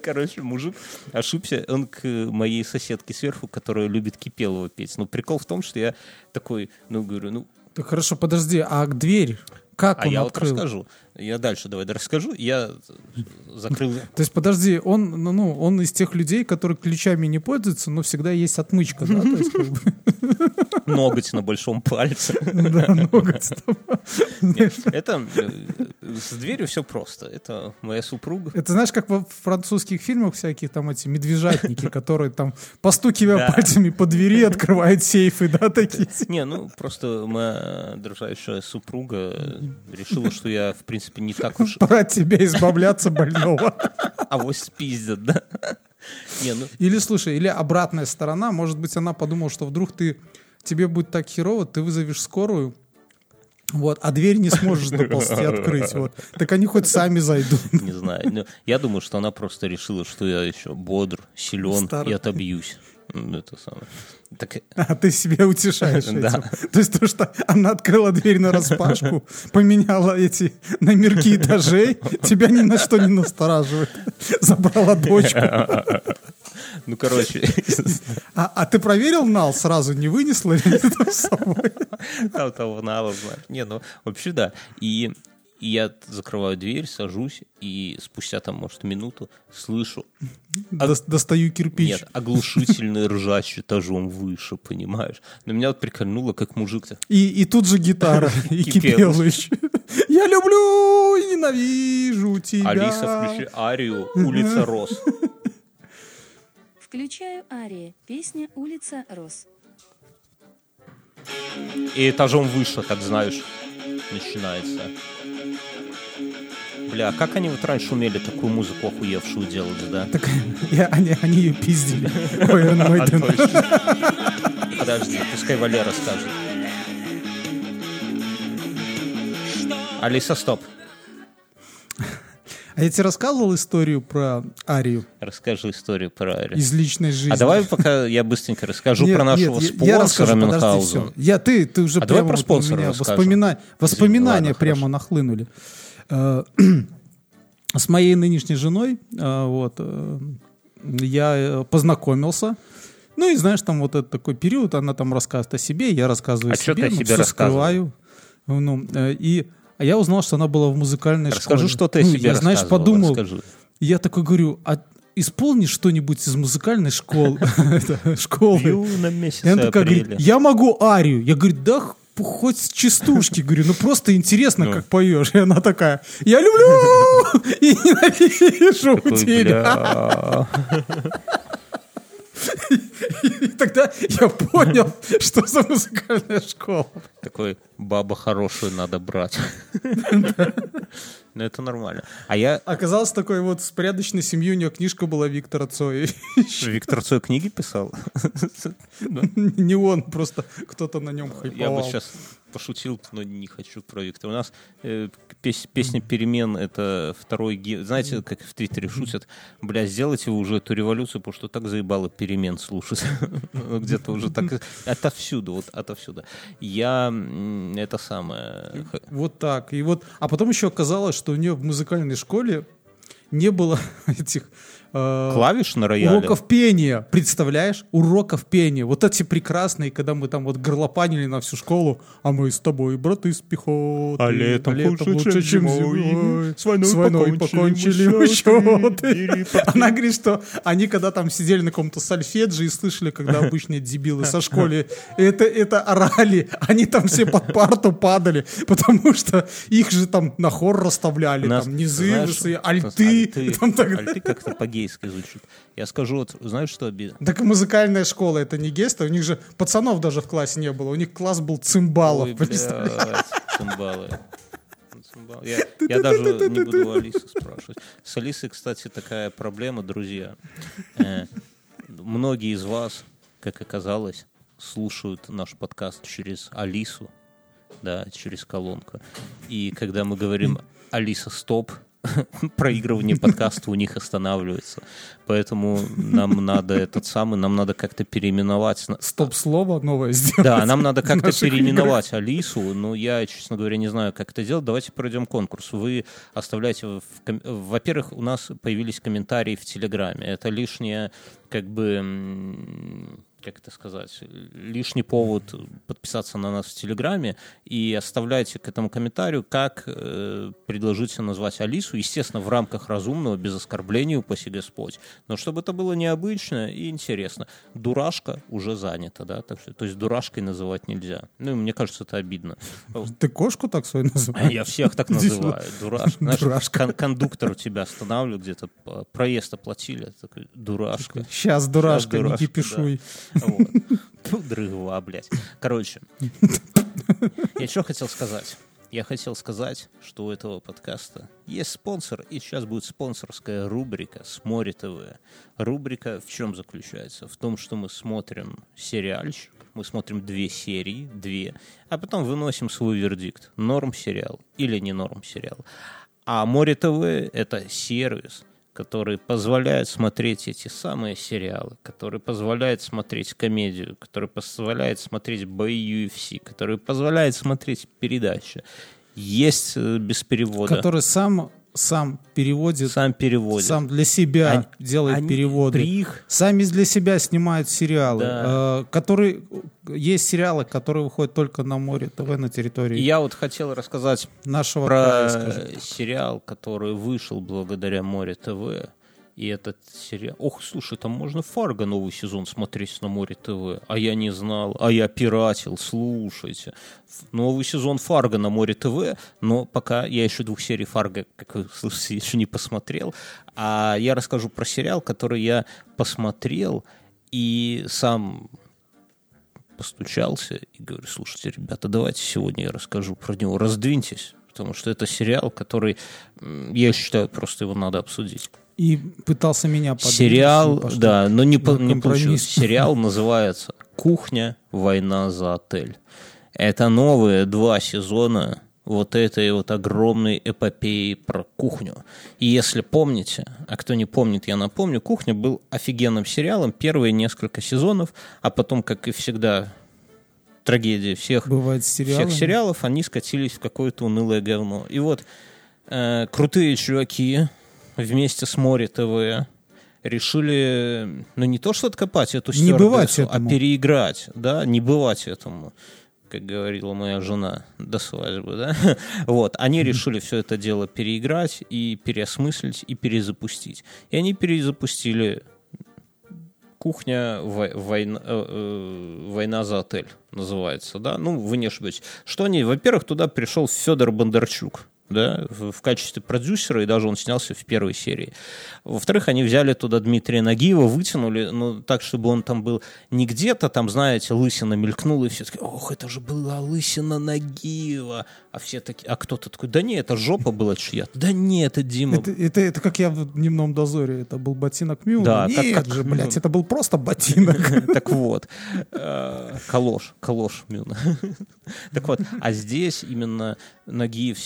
Короче, мужик ошибся. Он к моей соседке сверху, которая любит Кипелова петь. Ну, прикол в том, что я такой, ну, говорю, ну, Так хорошо, подожди, а к дверь? Как а он я вот открыл? расскажу. Я дальше давай расскажу. Я закрыл... То есть, подожди, он, ну, ну, он из тех людей, которые ключами не пользуются, но всегда есть отмычка, да? То есть, как бы, ноготь на большом пальце. да, ноготь. Нет, это э, с дверью все просто. Это моя супруга. Это знаешь, как во французских фильмах всяких там эти медвежатники, которые там, постукивая пальцами по двери, открывают сейфы, да, такие. Не, ну просто моя дрожащая супруга решила, что я, в принципе, не так уж Пора тебя избавляться больного. авось спиздят, да? Не, ну, Или, слушай, или обратная сторона, может быть, она подумала, что вдруг ты, тебе будет так херово, ты вызовешь скорую, вот, а дверь не сможешь доползти открыть, вот. Так они хоть сами зайдут. не знаю. Ну, я думаю, что она просто решила, что я еще бодр, силен Старый. и отобьюсь. Это самое. Так, А ты себя утешаешь этим. Да. То есть то, что она открыла дверь на распашку, поменяла эти номерки этажей, тебя ни на что не настораживает. Забрала дочку. ну, короче, А, а ты проверил нал сразу, не вынесла ли это с собой? там того нала знаю. Не, ну, вообще да. И И я закрываю дверь, сажусь, и спустя там, может, минуту слышу Дос- Достаю кирпич. нет, оглушительный ржач этажом выше, понимаешь? Но меня вот прикольнуло, как мужик-то. И, и тут же гитара, и. Кипелыч. Я люблю и ненавижу тебя. Алиса, включи арию «Улица Рос». Включаю Ария. Песня «Улица Рос». И этажом выше, так знаешь, начинается. Бля, а как они вот раньше умели такую музыку охуевшую делать, да? Так, я- они, они ее пиздили. А. Подожди, пускай Валера скажет. Алиса, стоп. А я тебе рассказывал историю про Арию Расскажи историю про Ари. из личной жизни. А давай пока я быстренько расскажу Нет, про нашего нет, я- я спонсора расскажу, подожди, Мюнхгаузена. всё. Я, ты, ты уже А давай прямо про вот спонсора у меня расскажем. воспомина- Воспоминания ладно, прямо хорошо. нахлынули. Э, С моей нынешней женой э, вот, э, я познакомился. Ну и знаешь, там вот этот такой период, она там рассказывает о себе, я рассказываю А о чё себе, ты о ну, себе всё рассказывал? скрываю. Ну, и а я узнал, что она была в музыкальной Расскажи, школе. что ты Ну, себе Я, знаешь, подумал, расскажи. я такой говорю, а исполни что-нибудь из музыкальной школы. Школы. И она такая говорит, я могу арию. Я говорю, да хоть с частушки, говорю, ну просто интересно, Ну. как поешь. И она такая, я люблю и ненавижу тебя. И тогда я понял, что за музыкальная школа. Такой, баба хорошую надо брать. Ну, это нормально. А я... Оказалось, такой вот с порядочной семьей у нее книжка была Виктора Цоя. Виктор Цой книги писал? Не он, просто кто-то на нем Я бы хайповал. сейчас пошутил, но не хочу про Виктора. У нас э, пес- песня «Перемен» — это второй гимн. Знаете, как в Твиттере шутят? Бля, сделайте вы уже эту революцию, потому что так заебало «Перемен» слушать. Где-то уже так... Отовсюду, вот отовсюду. Я... Это самое... Вот так. И вот, а потом еще оказалось, что у нее в музыкальной школе не было этих э, Клавиш на рояле? уроков пения. Представляешь? Уроков пения. Вот эти прекрасные, когда мы там вот горлопанили на всю школу, а мы с тобой, браты с пехоты. А летом лучше, чем зимой. зимой. С войной С войной покончили покончили мы счеты. Она говорит, что они когда там сидели на каком-то сольфедже и слышали, когда обычные дебилы со школы это, это орали, они там все под парту падали, потому что их же там на хор расставляли, нас, там низы, знаешь, нас альты. альты, там так альты как-то по-гейски звучит. Я скажу, вот, знаешь, что обидно? Так музыкальная школа, это не геста, у них же пацанов даже в классе не было, у них класс был цимбалов. Ой, блядь, цимбалы. Цимбалы. Я, я даже не буду у Алисы спрашивать. С Алисой, кстати, такая проблема, друзья. Э, Многие из вас, как оказалось, слушают наш подкаст через Алису, да, через колонку. И когда мы говорим «Алиса, стоп», проигрывание подкаста у них останавливается. Поэтому нам надо этот самый, нам надо как-то переименовать. Стоп-слово новое сделать. Да, нам надо как-то переименовать Алису, но я, честно говоря, не знаю, как это делать. Давайте пройдем конкурс. Вы оставляете... Во-первых, у нас появились комментарии в Телеграме. Это лишнее, как бы... Как это сказать? Лишний повод подписаться на нас в Телеграме и оставляйте к этому комментарию, как э, предложите назвать Алису, естественно, в рамках разумного, без оскорблений, упаси Господь. Но чтобы это было необычно и интересно. Дурашка уже занята, да? Так что, то есть дурашкой называть нельзя. Ну, и мне кажется, это обидно. Ты кошку так свою называешь? Я всех так называю. Дурашка. Дурашка. кон- кондуктор тебя останавливает где-то, проезд оплатили, такой, дурашка. Сейчас, дурашка, не кипишуй. Тьфу, дрыгва, блядь. Короче, я что хотел сказать? Я хотел сказать, что у этого подкаста есть спонсор, и сейчас будет спонсорская рубрика с Море ТВ. Рубрика в чем заключается? В том, что мы смотрим сериальчик, мы смотрим две серии, две, а потом выносим свой вердикт. Норм сериал или не норм сериал. А Море ТВ — это сервис, который позволяет смотреть эти самые сериалы, который позволяет смотреть комедию, который позволяет смотреть бои UFC, который позволяет смотреть передачи. Есть э, без перевода. Который сам сам переводит, Сам переводит. сам для себя Они- делает они переводы. Их Сами для себя снимают сериалы, Да. э, которые есть сериалы, которые выходят только на море ТВ на территории Я вот хотел рассказать нашего про края, скажем. сериал, который вышел благодаря Море ТВ. И этот сериал... Ох, слушай, там можно Фарго новый сезон смотреть на Море ТВ. А я не знал, а я пиратил, слушайте. Новый сезон Фарго на Море ТВ, но пока я еще двух серий Фарго, как вы слышите, еще не посмотрел. А я расскажу про сериал, который я посмотрел и сам постучался и говорю, слушайте, ребята, давайте сегодня я расскажу про него, раздвиньтесь, потому что это сериал, который, я считаю, просто его надо обсудить. И пытался меня подвинуть, Сериал, и пошло. да, но не, по- не получилось. Сериал называется «Кухня. Война за отель». Это новые два сезона вот этой вот огромной эпопеи про кухню. И если помните, а кто не помнит, я напомню, «Кухня» был офигенным сериалом первые несколько сезонов, а потом, как и всегда, трагедия всех Бывает всех сериалов, они скатились в какое-то унылое говно. И вот э, крутые чуваки вместе с Море ТВ решили, ну не то что откопать эту Не бывать а этому. переиграть, да, не бывать этому, как говорила моя жена до свадьбы, да. Вот, они решили все это дело переиграть и переосмыслить и перезапустить. И они перезапустили кухня вой- война, э, э, война за отель называется, да. Ну, вы не ошибаетесь. Что они? Во-первых, туда пришел Федор Бондарчук, да, в, качестве продюсера, и даже он снялся в первой серии. Во-вторых, они взяли туда Дмитрия Нагиева, вытянули, ну, так, чтобы он там был не где-то, там, знаете, лысина мелькнула, и все таки ох, это же была лысина Нагиева. А все такие, а кто-то такой, да не, это жопа была чья-то. Да не, это Дима. Это, это, это как я в дневном дозоре. Это был ботинок Мюна. Да, как- Нет как же, Мюн. блядь, это был просто ботинок. Так вот, э, калош, калош Мюна. Так вот, а здесь именно Нагиев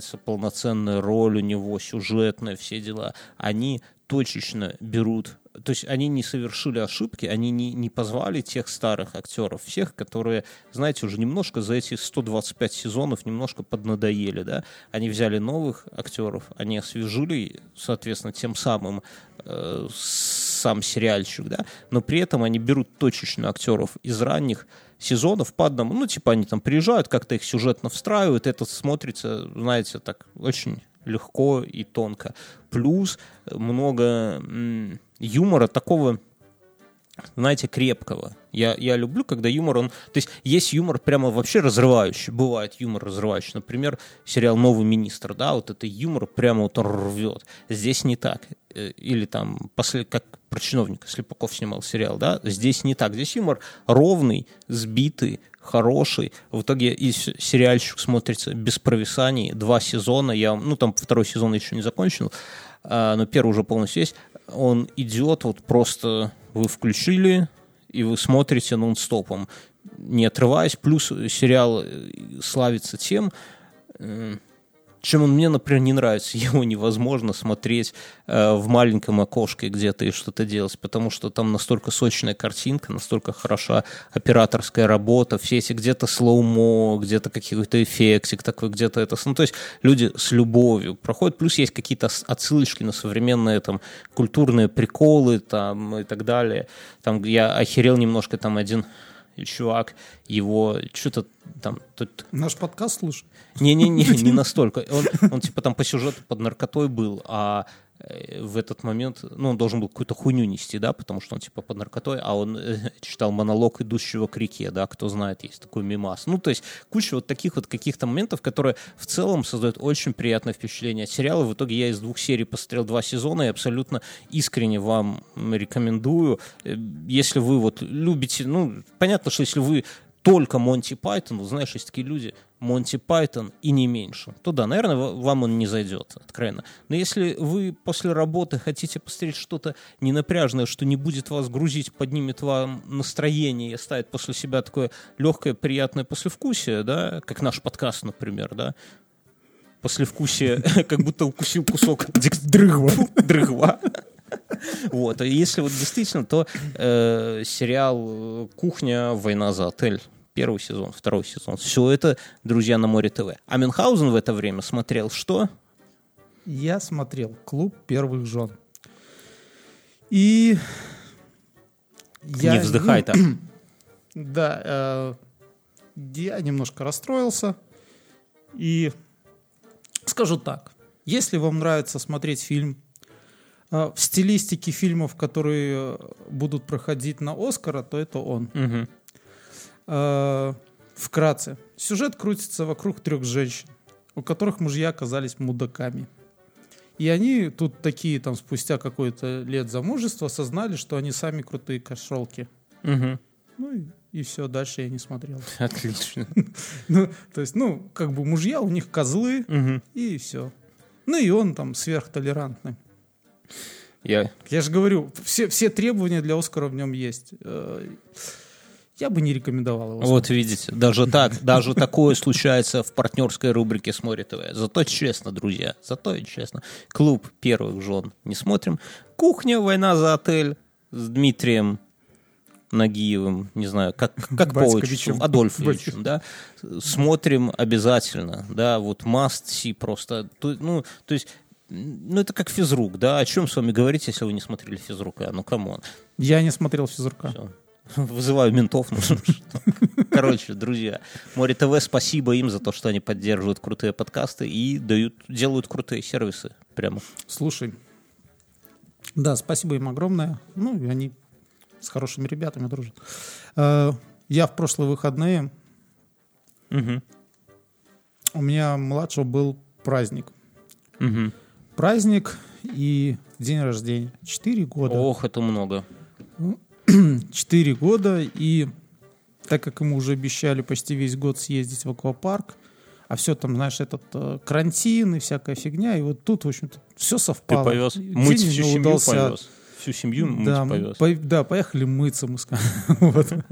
снимается, полноценная роль у него, сюжетная, все дела. Они точечно берут, то есть они не совершили ошибки, они не, не позвали тех старых актеров, всех, которые, знаете, уже немножко за эти 125 сезонов немножко поднадоели, да, они взяли новых актеров, они освежили, соответственно, тем самым э, сам сериальчик, да, но при этом они берут точечно актеров из ранних сезонов по одному, ну, типа они там приезжают, как-то их сюжетно встраивают, это смотрится, знаете, так очень легко и тонко. Плюс много м, юмора такого, знаете, крепкого. Я, я люблю, когда юмор, он... То есть есть юмор прямо вообще разрывающий. Бывает юмор разрывающий. Например, сериал «Новый министр», да, вот это юмор прямо вот он рвет. Здесь не так. Э, Или там, после, как про чиновника Слепаков снимал сериал, да, здесь не так. Здесь юмор ровный, сбитый, хороший. В итоге и с- сериальчик смотрится без провисаний. Два сезона. Я, ну, там второй сезон еще не закончил, а, но первый уже полностью есть. Он идет вот просто... Вы включили, и вы смотрите нон-стопом, не отрываясь. Плюс сериал э, славится тем, э, чем он мне, например, не нравится. Его невозможно смотреть э, в маленьком окошке где-то и что-то делать, потому что там настолько сочная картинка, настолько хороша операторская работа, все эти где-то слоумо, где-то какой-то эффектик такой, где-то это... Ну, то есть люди с любовью проходят, плюс есть какие-то отсылочки на современные там культурные приколы там и так далее. Там я охерел немножко, там один чувак, его что-то там тут Наш подкаст слушай. не-не-не, не настолько. Он, он типа там по сюжету под наркотой был, а в этот момент, ну, он должен был какую-то хуйню нести, да, потому что он типа под наркотой, а он э, читал монолог идущего к реке, да, кто знает, есть такой мимас. Ну, то есть куча вот таких вот каких-то моментов, которые в целом создают очень приятное впечатление от сериала. В итоге я из двух серий посмотрел два сезона и абсолютно искренне вам рекомендую. Э, Если вы вот любите, ну, понятно, что если вы только Монти Пайтон, вот знаешь, есть такие люди, Монти Пайтон и не меньше, то да, наверное, ва- вам он не зайдет, откровенно. Но если вы после работы хотите посмотреть что-то ненапряжное, что не будет вас грузить, поднимет вам настроение и оставит после себя такое легкое, приятное послевкусие, да, как наш подкаст, например, да, послевкусие, как будто укусил кусок дрыгва. дрыгва. Вот, а если вот действительно, то э, сериал «Кухня. Война за отель» первый сезон, второй сезон. Все это, друзья, на Море ТВ. А Мюнхгаузен в это время смотрел что? я смотрел «Клуб первых жен». И... Не вздыхай так. Да, э, я немножко расстроился. И скажу так, если вам нравится смотреть фильм э, в стилистике фильмов, которые будут проходить на Оскара, то это он. Мгм. Э, Вкратце. Сюжет крутится вокруг трех женщин, у которых мужья оказались мудаками. И они тут такие, там, спустя какое-то лет замужества, осознали, что они сами крутые кошелки. Мгм. Ну и, и все, дальше я не смотрел. Отлично. Ну, то есть, ну, как бы мужья у них козлы, Мгм. и все. Ну и он там сверхтолерантный. Я Я же говорю, все, все требования для Оскара в нем есть. Я бы не рекомендовал его. Вот видите, даже так, даже такое случается в партнерской рубрике «Смотри ТВ». Зато честно, друзья, зато и честно. Клуб первых жен не смотрим. Кухня, война за отель с Дмитрием Нагиевым, не знаю, как, как по отчеству, Адольфовичем, да, смотрим смотрим, да, вот must see просто, То- ну, то есть, ну, это как физрук, да, о чем с вами говорить, если вы не смотрели физрука, ну, come on. Я не смотрел физрука. Всё. Вызываю ментов. ну. Короче, друзья, Море ТВ, спасибо им за то, что они поддерживают крутые подкасты и дают, делают крутые сервисы. Прямо. Слушай, да, спасибо им огромное. Ну, и они с хорошими ребятами дружат. Э, Я в прошлые выходные, Мгм. у меня младшего был праздник. Мгм. Праздник и день рождения. Четыре года. Ох, это много. Четыре года, и так как ему уже обещали почти весь год съездить в аквапарк, а все там, знаешь, этот э, карантин и всякая фигня, и вот тут, в общем-то, все Ты совпало. повез. День Мыть всю семью удался. повез. Всю семью мыть да, повез. по- да, поехали мыться, мы сказали.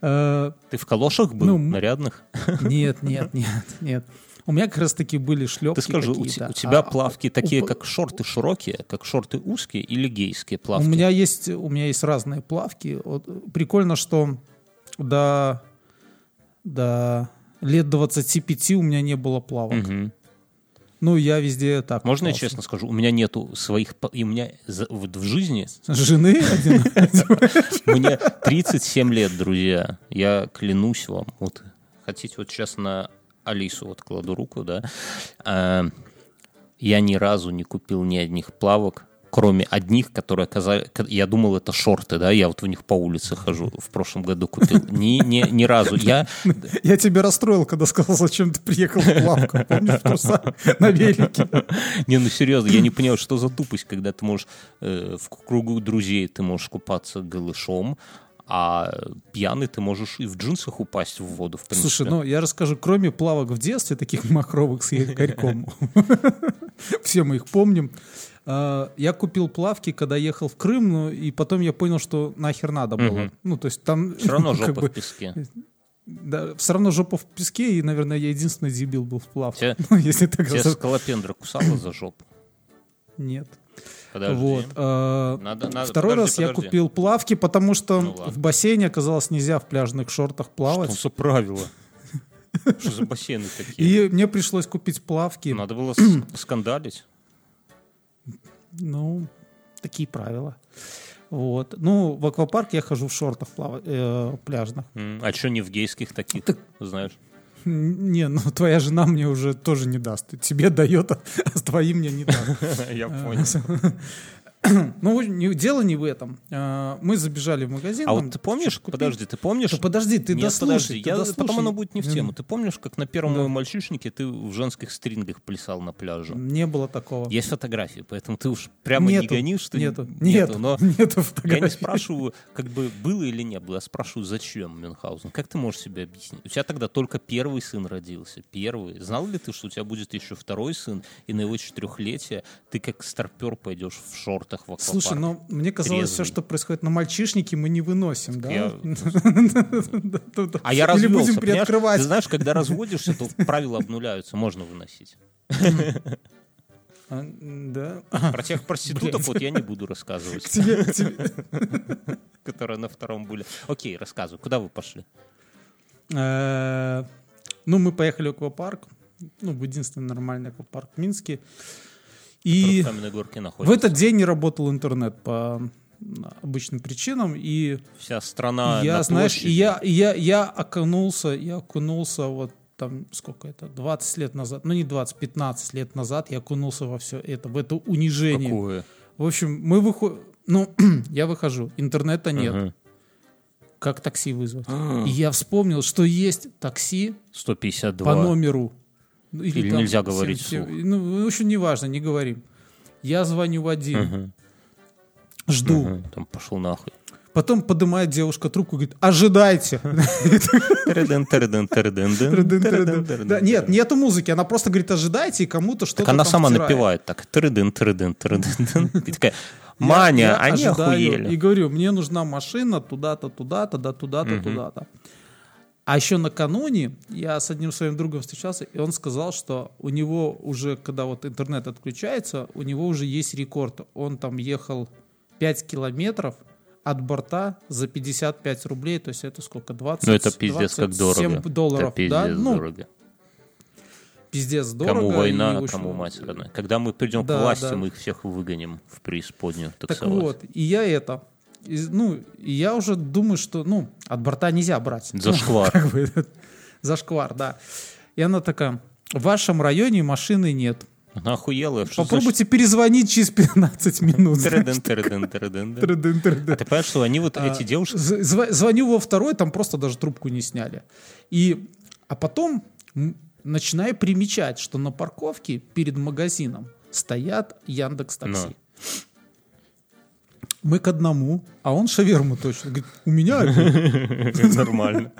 Ты в калошах был? Ну, нарядных? Нет, нет, нет, нет. У меня как раз таки были шлепки Ты скажи, у, у тебя А- плавки у- такие, у- как шорты широкие, как шорты узкие или гейские У плавки? меня есть, у меня есть разные плавки. Вот, прикольно, что до, до лет 25 у меня не было плавок. Мгм. Ну, я везде так. Можно я купался. честно скажу? У меня нету своих... И у меня в жизни Жены. Мне 37 лет, друзья. Я клянусь вам. Вот хотите, вот сейчас на Алису вот кладу руку, да. А, я ни разу не купил ни одних плавок, кроме одних, которые оказались... Я думал, это шорты, да, я вот в них по улице хожу. В прошлом году купил. Ни, ни, ни разу. Я... Я тебя расстроил, когда сказал, зачем ты приехал в плавку. Помнишь, на велике? Не, ну серьезно, я не понимаю, что за тупость, когда ты можешь э, в кругу друзей ты можешь купаться голышом, а пьяный ты можешь и в джинсах упасть в воду, в принципе. Слушай, ну я расскажу, кроме плавок в детстве, таких махровых с якорьком, все мы их помним, а, я купил плавки, когда ехал в Крым, ну, и потом я понял, что нахер надо было. Ну, то есть там... Все равно жопа в песке. Да, все равно жопа в песке, и, наверное, я единственный дебил был в плавках. Тебя- Ну, если так Тебя скалопендра кусала за жопу? Нет. Подожди. Вот. а, Надо- надо- Второй подожди, раз я подожди. купил плавки, потому что Ну, ладно. в бассейне оказалось нельзя в пляжных шортах плавать. Что за правила? Что за бассейны такие? И мне пришлось купить плавки. Надо было скандалить. Ну, такие правила. Вот. Ну, в аквапарк я хожу в шортах э, пляжных. А что не в гейских таких, знаешь? Не, ну твоя жена мне уже тоже не даст. Тебе дает, а а твои мне не даст. Я понял. Ну, не- дело не в этом. А, Мы забежали в магазин. А вот ты помнишь, подожди, ты помнишь? Да подожди, ты Нет, дослушай. подожди, ты я- дослушай. потом оно будет не в тему. Ты помнишь, как на первом Да. моем мальчишнике ты в женских стрингах плясал на пляже? Не было такого. Есть фотографии, поэтому ты уж прямо не Нету, гонишь, что нету, нету. нету, Но нету я не фотографий. спрашиваю, как бы было или не было, я спрашиваю, зачем Мюнхгаузен? Как ты можешь себе объяснить? У тебя тогда только первый сын родился, первый. Знал ли ты, что у тебя будет еще второй сын, и на его четырехлетие ты как старпер пойдешь в шортах в аквапарк? Слушай, ну мне казалось, все, Трезвый. что происходит на мальчишнике, мы не выносим, да? А я Или развелся, будем понимаешь? приоткрывать. Ты знаешь, когда разводишься, то правила обнуляются, можно выносить. А, Да. Про тех проституток вот я не буду рассказывать, К тебе- к тебе- которые на втором были. Окей, рассказывай, куда вы пошли? Э, Ну, мы поехали в аквапарк. Ну, в единственный нормальный аквапарк в Минске. И в этот день не работал интернет по обычным причинам, и Вся страна я, на знаешь, и я, и я, я окунулся, я окунулся вот там, сколько это, 20 лет назад, ну не 20, 15 лет назад я окунулся во все это, в это унижение. Какое? В общем, мы выходим, ну, я выхожу, интернета нет, Мгм. как такси вызвать? И я вспомнил, что есть такси 152. по номеру. Ну, Или там нельзя говорить 77. вслух? Ну, в общем, неважно, не говорим. Я звоню в один, Мгм. жду. Мгм. Там пошел нахуй. Потом поднимает девушка трубку и говорит, ожидайте. Нет, нету музыки, она просто говорит, ожидайте, и кому-то что-то она сама напевает так. И такая, Маня, они ожидаю И охуели. говорю, мне нужна машина туда-то, туда-то, да, туда-то, туда-то. А еще накануне я с одним своим другом встречался, и он сказал, что у него уже, когда вот интернет отключается, у него уже есть рекорд. Он там ехал 5 километров от борта за 55 рублей, то есть это сколько, 20? Ну это пиздец как 27 дорого. долларов, Это да? пиздец Ну, дорого. пиздец дорого. Кому война, общем, кому мать родная. Когда мы придем Да, к власти, да. мы их всех выгоним в преисподнюю Так таксовать. вот, и я это, из- ну, и я уже думаю, что, ну, от борта нельзя брать. Зашквар. Ну, как бы, зашквар, да. И она такая, в вашем районе машины нет. Она охуела. Что Попробуйте перезвонить через 15 минут. значит тырыдын, тырыдын, тырыдын, да? Трыдын. А ты понимаешь, что они вот эти девушки... Зв- Звоню во второй, там просто даже трубку не сняли. И, а потом начинаю примечать, что на парковке перед магазином стоят Яндекс Такси. Ну. Мы к одному, а он шаверму точно. Говорит, у меня. Нормально.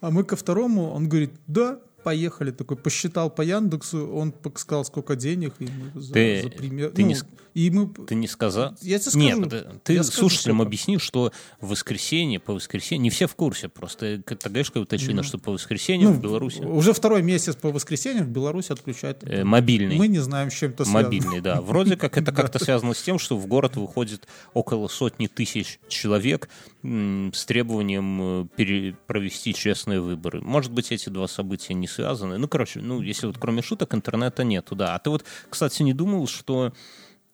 А мы ко второму, он говорит, да, поехали. Такой посчитал по Яндексу, он сказал, сколько денег. И мы за, Ты- за пример- ты не ну, ск- и мы... Ты не сказал? Я тебе скажу. Нет, ты, ты Я скажу, слушателям сколько. объясни, что в воскресенье, по воскресенье, не все в курсе, просто ТГшка уточнено, что по воскресеньям Ну, в Беларуси Уже второй месяц по воскресеньям в Беларуси отключают. э, мобильный. Мы не знаем, с чем это связано. Мобильный, да. Вроде как это как-то связано с тем, что в город выходит около сотни тысяч человек с требованием э, пере- провести честные выборы. Может быть, эти два события не связаны. Ну, короче, ну, если вот кроме шуток интернета нету, да. А ты вот, кстати, не думал, что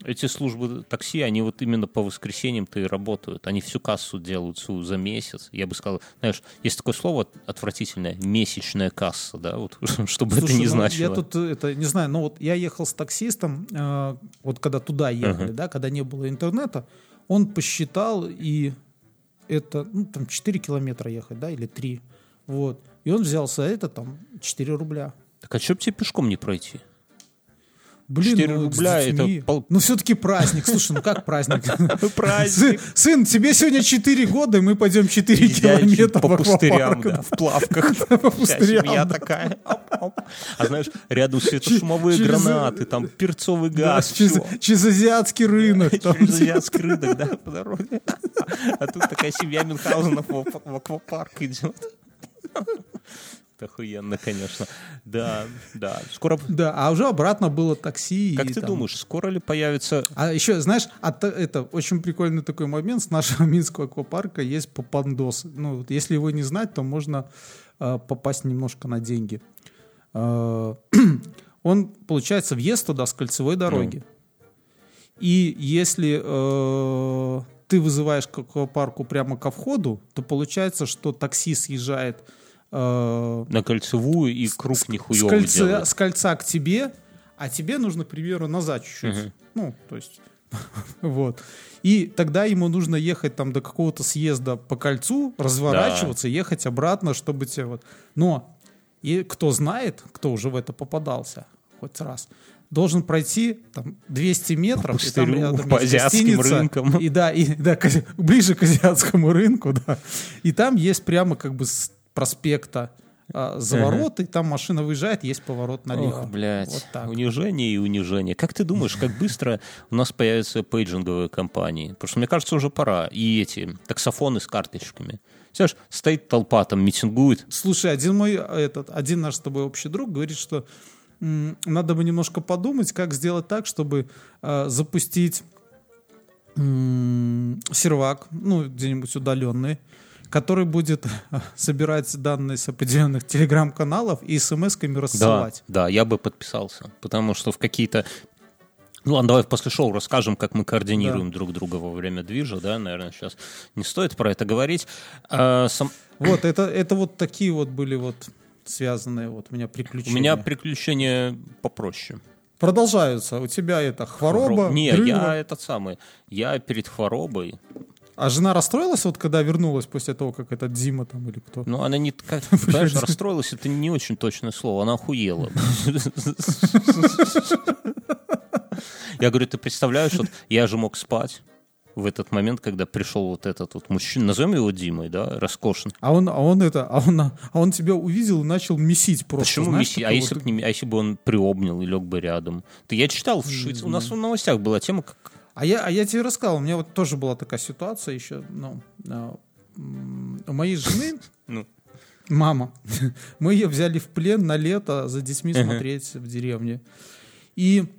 эти службы такси, они вот именно по воскресеньям-то и работают. Они всю кассу делают всю за месяц. Я бы сказал, знаешь, есть такое слово отвратительное, месячная касса, да, вот, чтобы Слушай, это не ну, значило. Я тут э, это не знаю, но вот я ехал с таксистом, э, вот когда туда ехали, да, когда не было интернета, он посчитал и это ну, там 4 километра ехать, да, или 3. Вот. И он взялся это там 4 рубля. Так а что бы тебе пешком не пройти? Блин, 4 ну, рубля это пол- Ну, все-таки праздник. Слушай, ну как праздник? Праздник. Сын, тебе сегодня 4 года, и мы пойдем 4 Идя километра по пустырям, да, в плавках. По пустырям, семья такая. А знаешь, рядом светошумовые гранаты, там перцовый газ. через, азиатский рынок. Через азиатский рынок, да, по дороге. А тут такая семья Мюнхгаузена в ак- в аквапарк идет. Это охуенно, конечно. Да, да. Скоро... Да, а уже обратно было такси. Как и ты там- думаешь, скоро ли появится... А еще, знаешь, а то- это очень прикольный такой момент. С нашего Минского аквапарка есть попандос. Ну, если его не знать, то можно э, попасть немножко на деньги. Э, он, получается, въезд туда с кольцевой дороги. И если э, ты вызываешь к аквапарку прямо ко входу, то получается, что такси съезжает э, На кольцевую и круг с, нихуёвый кольца, делает. с кольца к тебе, а тебе нужно, к примеру, назад чуть-чуть. Ну, то есть, вот. И тогда ему нужно ехать там до какого-то съезда по кольцу, разворачиваться, ехать обратно, чтобы тебе вот... Но и кто знает, кто уже в это попадался хоть раз, должен пройти там 200 метров. и там пустырю, рядом по азиатским рынкам. И да, и, да, ближе к азиатскому рынку, да. И там есть прямо как бы с проспекта а, заворот, и там машина выезжает, есть поворот налево. Ох, блядь, Вот так. унижение и унижение. Как ты думаешь, как быстро у нас появятся пейджинговые компании? Потому что, мне кажется, уже пора. И эти таксофоны с карточками. Знаешь, стоит толпа, там митингует. Слушай, один мой, этот, один наш с тобой общий друг говорит, что м, надо бы немножко подумать, как сделать так, чтобы э, запустить м, сервак, ну, где-нибудь удаленный, который будет собирать данные с определенных телеграм-каналов и смс-ками Да, рассылать. да, я бы подписался. Потому что в какие-то Ну ладно, давай после шоу расскажем, как мы координируем друг друга во время движа, да, наверное, сейчас не стоит про это говорить. А, сам- Вот, это, это вот такие вот были вот связанные вот у меня У приключения. меня приключения попроще. Продолжаются. У тебя это хвороба, Не, дрыва. я этот самый, я перед хворобой, А жена расстроилась вот, когда вернулась после того, как этот Дима там или кто? ну она не, как, знаешь, расстроилась, это не очень точное слово, она охуела. Я говорю, ты представляешь, вот я же мог спать в этот момент, когда пришел вот этот вот мужчина, назовем его Димой, да, роскошен. А он, а он это, а он, а он тебя увидел и начал месить просто. Почему знаешь, месси- А если, вот- бы не, а если бы он приобнял и лег бы рядом? То я читал, в Швейц- у нас в новостях была тема, как А я, а я тебе рассказал, у меня вот тоже была такая ситуация еще, ну, а, у моей жены, Ну. мама, мы ее взяли в плен на лето за детьми смотреть в деревне. И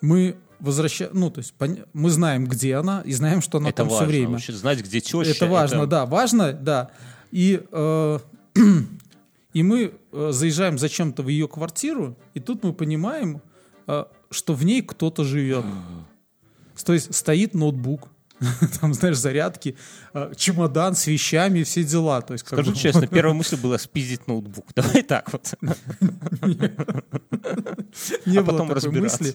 мы возвращаем, ну, то есть мы знаем, где она, и знаем, что она это там важно. все время. Вообще знать, где теща. Это важно, да, важно, да. И, э, и мы э, заезжаем зачем-то в ее квартиру, и тут мы понимаем, э, что в ней кто-то живет. То есть стоит ноутбук, там, знаешь, зарядки, э, чемодан с вещами, все дела. То есть, Скажу бы- честно, первая мысль была спиздить ноутбук. Давай так вот. не а было такой мысли.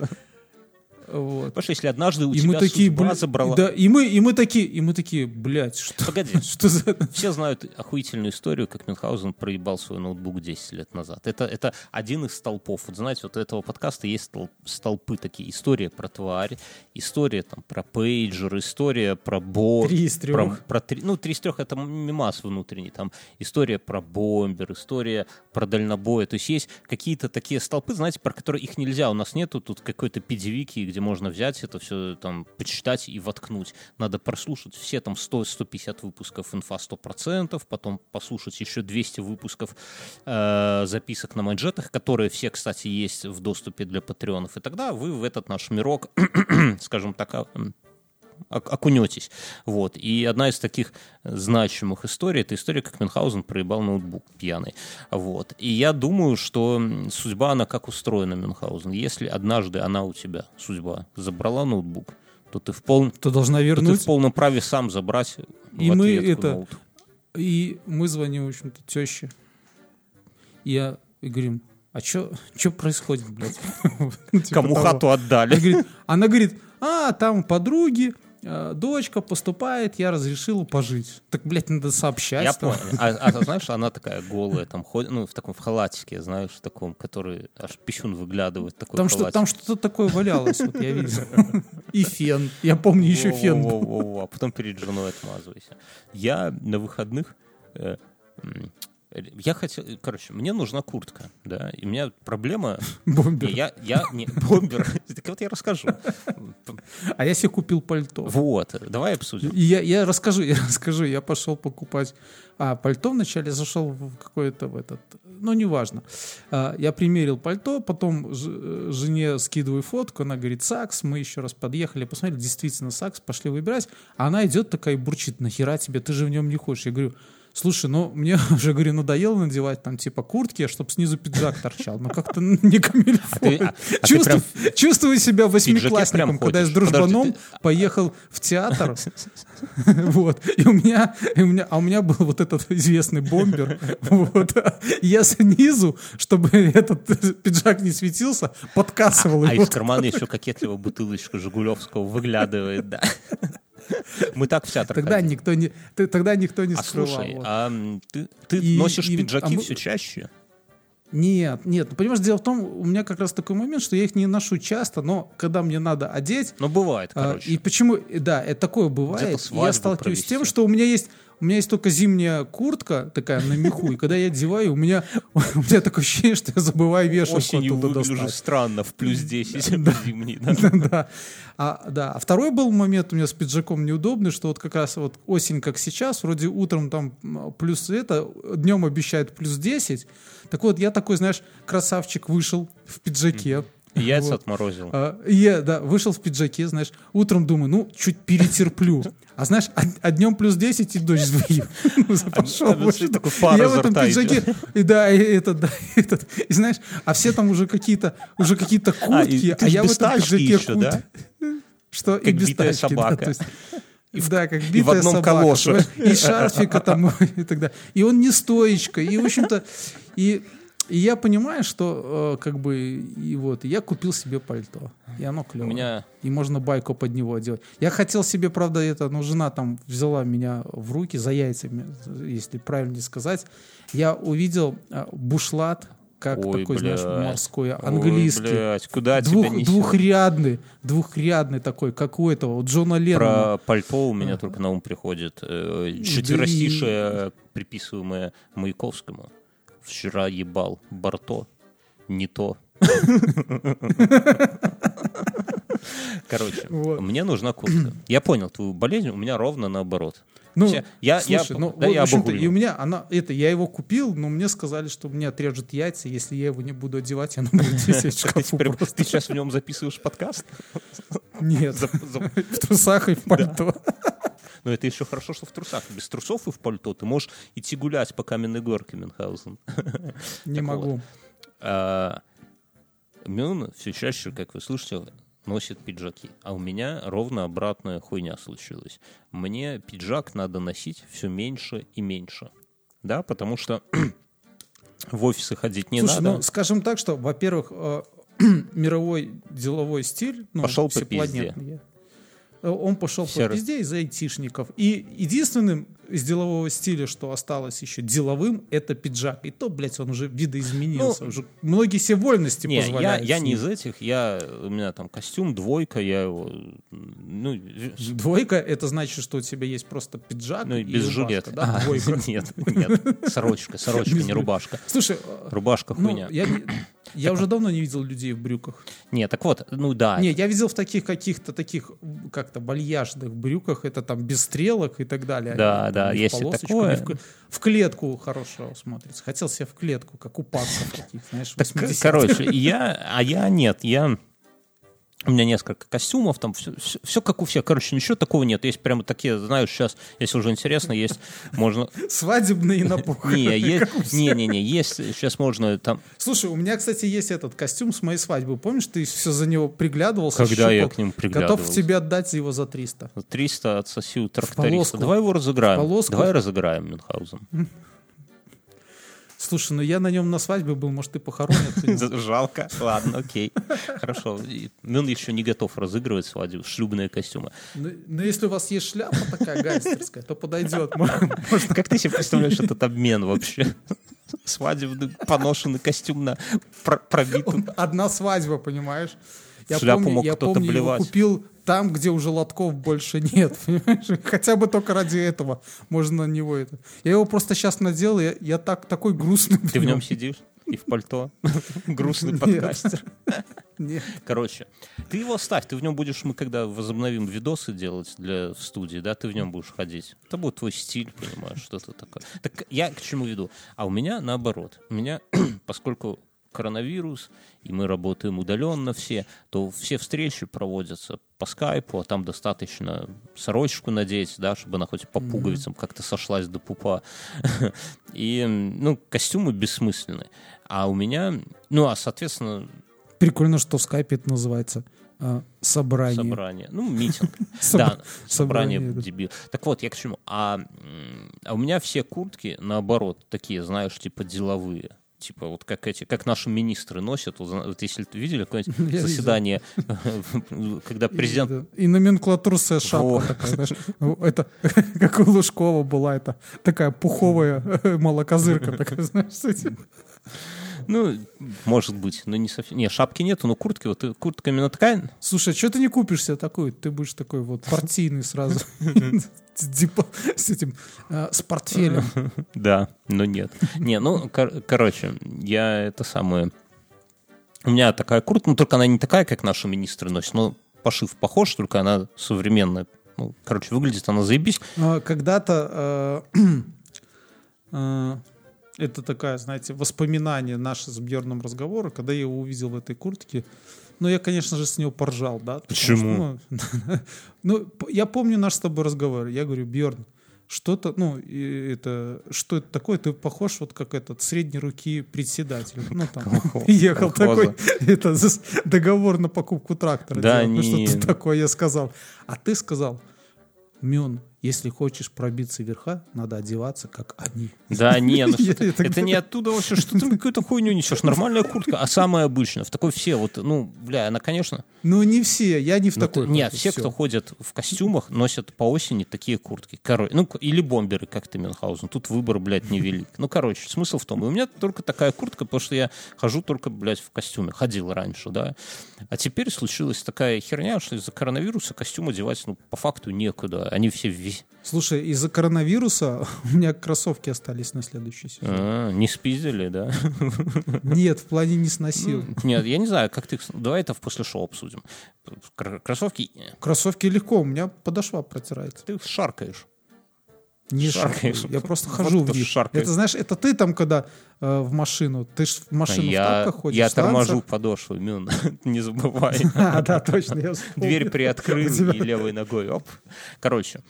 Вот. Потому что если однажды у И тебя мы такие, судьба забрала... да, и мы, и мы такие, и мы такие, блядь, что, Погоди. что за... Все знают охуительную историю, как Мюнхгаузен проебал свой ноутбук 10 лет назад. Это, это один из столпов. Вот знаете, вот у этого подкаста есть стол- столпы такие. История про тварь, история там про пейджер, история про бот. Три из Про, трех. про три, ну, три из трех это мимас внутренний. Там история про бомбер, история про дальнобоя. То есть есть какие-то такие столпы, знаете, про которые их нельзя. У нас нету тут какой-то пидевики, где можно взять это все там почитать и воткнуть. Надо прослушать все там 100-150 выпусков инфа 100%, потом послушать еще 200 выпусков э, записок на манжетах, которые все, кстати, есть в доступе для патреонов. И тогда вы в этот наш мирок, скажем так, а, окунетесь. Вот. И одна из таких значимых историй, это история, как Мюнхгаузен проебал ноутбук пьяный. Вот. И я думаю, что судьба, она как устроена, Мюнхгаузен. Если однажды она у тебя, судьба, забрала ноутбук, то ты в, пол... То должна то ты вернуть. в полном праве сам забрать И в мы это- ноут. И мы звоним, в общем-то, теще. Я и говорим, а что происходит, блядь? Типа Кому хату отдали? она говорит, а, там подруги, дочка поступает, я разрешила пожить. Так, блядь, надо сообщать. Я понял. А, а знаешь, она такая голая, там ходит, ну, в таком в халатике, знаешь, в таком, который аж писюн выглядывает, такой Там, что, там что-то такое валялось, вот я видел. И фен. Я помню, еще фен. Во-во-во-во, А потом перед женой отмазывайся. Я на выходных... э, я хотел... Короче, мне нужна куртка, да, и у меня проблема... Бомбер. Я, я не... Бомбер. Так вот я расскажу. А я себе купил пальто. Вот, давай обсудим. Я, я расскажу, я расскажу. Я пошел покупать а, пальто вначале, зашел в какой-то в этот, ну, неважно. А, я примерил пальто, потом ж- э, жене скидываю фотку, она говорит, Сакс, мы еще раз подъехали, посмотрели, действительно Сакс, пошли выбирать. А она идет такая и бурчит, нахера тебе, ты же в нем не ходишь. Я говорю, Слушай, ну мне уже, говорю, надоело надевать там типа куртки, чтобы снизу пиджак торчал. Ну как-то не камильфо. ты- а- а Чувствую, себя восьмиклассником, когда я с дружбаном поехал в театр. Вот. И у меня, и у меня, а у меня был вот этот известный бомбер. Вот. Я снизу, чтобы этот пиджак не светился, подкасывал А его. из кармана еще кокетливо бутылочка Жигулевского выглядывает, да. Мы так в театр Тогда ходили. никто не, т- тогда никто не А скрывал. слушай, вот. а ты, ты И- носишь и- пиджаки а мы- все чаще? Нет, нет. Ну, понимаешь, дело в том, у меня как раз такой момент, что я их не ношу часто, но когда мне надо одеть, Ну, бывает, А, короче. И почему, да, это такое бывает. Я сталкиваюсь с тем, провести. что у меня есть у меня есть только зимняя куртка такая на меху, и когда я одеваю, у меня, у меня такое ощущение, что я забываю вешалку Осенью выгляжу достать. странно, в плюс 10 зимний. да. да. А, да. А второй был момент у меня с пиджаком неудобный, что вот как раз вот осень, как сейчас, вроде утром там плюс это, днем обещают плюс 10. Так вот, я такой, знаешь, красавчик вышел в пиджаке, Яйца Вот. отморозил. А, Я, да, вышел в пиджаке, знаешь, утром думаю, ну, чуть перетерплю. А знаешь, а, а днем плюс 10 и дождь сдую. Ну, Пошел. а такой пар Я в этом пиджаке, и да, и этот, да, и этот. И знаешь, а все там уже какие-то, уже какие-то А, и куртки, а я в этом пиджаке кут- да? Что и без тачки, собака. то есть- да, как битая в одном собака, калоше. И шарфика там, и так далее. И он не стоечка. И, в общем-то, и, и я понимаю, что э, как бы, и вот, я купил себе пальто. И оно клевое. У меня И можно байку под него делать. Я хотел себе, правда, это, но жена там взяла меня в руки за яйцами, если правильно сказать. Я увидел а, бушлат, как Ой, такой, знаешь, блядь. морской, Ой, английский. блядь, куда Двух- тебя несет? двухрядный, двухрядный такой, как у этого, у Джона Леннона. Про пальто у меня только на ум приходит э, четверостишее, приписываемое Маяковскому. Вчера ебал Барто, не то. Короче, Вот. мне нужна куртка. Я понял твою болезнь, у меня ровно наоборот. Ну, я, я, Слушай, ну, да, вот, я в общем-то, обогулю. и у меня она, это, я его купил, но мне сказали, что мне отрежут яйца, если я его не буду одевать, оно будет висеть в шкафу ты сейчас в нем записываешь подкаст? Нет, в трусах и в пальто. Но это еще хорошо, что в трусах. Без трусов и в пальто ты можешь идти гулять по каменной горке Мюнхгаузен. Не могу. А, Мюн все чаще, как вы слышите, носит пиджаки. А у меня ровно обратная хуйня случилась. Мне пиджак надо носить все меньше и меньше. Да, потому что в офисы ходить не Слушай, надо. ну, скажем так, что, во-первых, э, мировой деловой стиль, ну, Пошел по э, он пошел Все по пизде из-за айтишников. И единственным из делового стиля, что осталось еще деловым, это пиджак. И то, блядь, он уже видоизменился. Ну, уже многие себе вольности Не, я, позволяют. я с не из этих, я, у меня там костюм, двойка, я его, ну, Двойка, это значит, что у тебя есть просто пиджак ну и без рубашка, жилета. да? А, Двойка. Нет, нет, сорочка, сорочка, не рубашка. Слушай, э, Рубашка ну, хуйня. я, я уже давно не видел людей в брюках. Не, так вот, ну да. Не, я видел в таких каких-то таких как-то вальяжных брюках, это там без стрелок и так далее. Да, Они, да, в есть и полосочку, такое. В, в клетку хорошо смотрится. Хотел себе в клетку, как у панков таких, знаешь, Так, 80-х. короче, я, а я нет, я... У меня несколько костюмов, там все, как у всех. Короче, ничего такого нет. Есть прямо такие, знаешь, сейчас, если уже интересно, есть, можно... Свадебные напухи. Не, есть, сейчас можно там... Слушай, у меня, кстати, есть этот костюм с моей свадьбы. Помнишь, ты все за него приглядывался? Когда я к нему Готов приглядывался. тебе отдать его за 300. 300 отсоси у тракториста. Давай его разыграем. Давай разыграем Мюнхгаузен. Слушай, ну я на нем на свадьбе был, может, и похоронят. Жалко. Ладно, окей. Хорошо. И Мюн еще не готов разыгрывать свадьбу, шлюбные костюмы. Ну, ну, если у вас есть шляпа такая гангстерская, то подойдет. Как ты себе представляешь этот обмен вообще? Свадебный поношенный костюм на про- пробитый. Одна свадьба, понимаешь? Я Шляпу помню, мог я кто-то помню, его блевать. купил там, где уже лотков больше нет, понимаешь? Хотя бы только ради этого можно на него это. Я его просто сейчас надел, я, я так, такой грустный. Ты в нем сидишь? И в пальто? Грустный подкастер. Нет. Короче, ты его ставь, ты в нем будешь, мы когда возобновим видосы делать для студии, да, ты в нем будешь ходить. Это будет твой стиль, понимаешь, что-то такое. Так я к чему веду? А у меня наоборот. У меня, поскольку коронавирус, и мы работаем удаленно все, то все встречи проводятся по скайпу, а там достаточно сорочку надеть, да, чтобы она хоть по пуговицам как-то сошлась до пупа. И, ну, костюмы бессмысленны. А у меня, ну, а, соответственно, Прикольно, что в скайпе это называется а, собрание. Собрание. Ну, митинг. Да, собрание, дебил. Так вот, я к чему? А, а у меня все куртки, наоборот, такие, знаешь, типа деловые. Типа вот как эти, как наши министры носят. Вот, если ты видели какое-нибудь заседание, когда президент. И номенклатурная шапка. Ну, Это как у Лужкова была эта такая пуховая молокозырка такая, знаешь. Ну, может быть, но не совсем. Не, шапки нету, но куртки, вот куртка именно такая. Слушай, что ты не купишь себе такую? Ты будешь такой вот партийный сразу. С депо- С этим, а, с портфелем. Да, но нет. Не, ну, кор- короче, я это самое... У меня такая куртка, ну, только она не такая, как наши министры носят, но пошив похож, только она современная. Ну, короче, выглядит она заебись. А, Когда-то э, э, это такая, знаете, воспоминание наше с Бьерном разговора, когда я его увидел в этой куртке. Ну, я, конечно же, с него поржал, да. Почему? что, ну, ну, я помню наш с тобой разговор. Я говорю, Бьерн, что-то, ну, это, что это такое? Ты похож вот как этот средней руки председатель. Ну, там, колхоза. такой, это договор на покупку трактора. Да. Ну, не. что-то такое я сказал. А ты сказал, Мюн, если хочешь пробиться верха, надо одеваться, как они. Да, не, ну что ты- это не оттуда вообще, что ты какую-то хуйню несешь. Нормальная куртка, а самая обычная. В такой все, вот, ну, бля, она, конечно... Ну, не все, я не в ну, такой. ты- Нет, все, всё. кто ходят в костюмах, носят по осени такие куртки. Короче, ну, или бомберы, как ты, Мюнхгаузен. Тут выбор, блядь, невелик. Ну, короче, смысл в том, и у меня только такая куртка, потому что я хожу только, блядь, в костюме. Ходил раньше, да. А теперь случилась такая херня, что из-за коронавируса костюм одевать, ну, по факту некуда. Они все весь... Слушай, из-за коронавируса у меня кроссовки остались на следующий сезон. А, не спиздили, да? Нет, в плане не сносил. Нет, я не знаю, как ты... Давай это в после шоу обсудим. Кр- Кроссовки... Кроссовки легко, у меня подошва протирается. Ты шаркаешь. Не Шаркаешь. я просто хожу в них. Это знаешь, это ты там, когда э, в машину, ты ж в машину в я, тапках ходишь, я в торможу подошву, Мюн, не забывай. А, да, точно. я. Дверь приоткрыл и левой ногой, оп. Короче,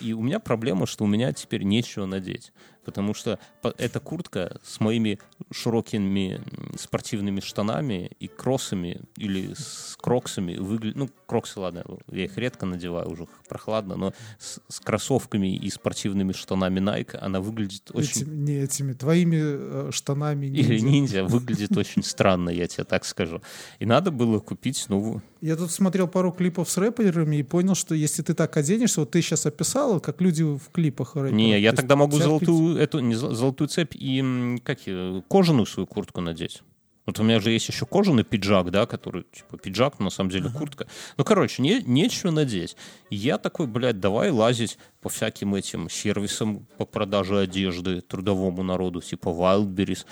и у меня проблема, что у меня теперь нечего надеть. Потому что эта куртка с моими широкими спортивными штанами и кроссами или с кроксами выглядит... Ну, кроксы, ладно, я их редко надеваю, уже прохладно, но с, с кроссовками и спортивными штанами Nike она выглядит очень... Этими, не этими, твоими э, штанами. Или ниндзя. ниндзя выглядит очень странно, я тебе так скажу. И надо было купить, ну, Я тут смотрел пару клипов с рэперами и понял, что если ты так оденешься, вот ты сейчас описал, как люди в клипах рэперов. Не, я То тогда могу золотую, эту, не зол- золотую цепь и как кожаную свою куртку надеть. Вот у меня же есть еще кожаный пиджак, да, который, типа, пиджак, но на самом деле куртка. Ну, короче, не, нечего надеть. И я такой, блядь, давай лазить по всяким этим сервисам по продаже одежды трудовому народу, типа Wildberries.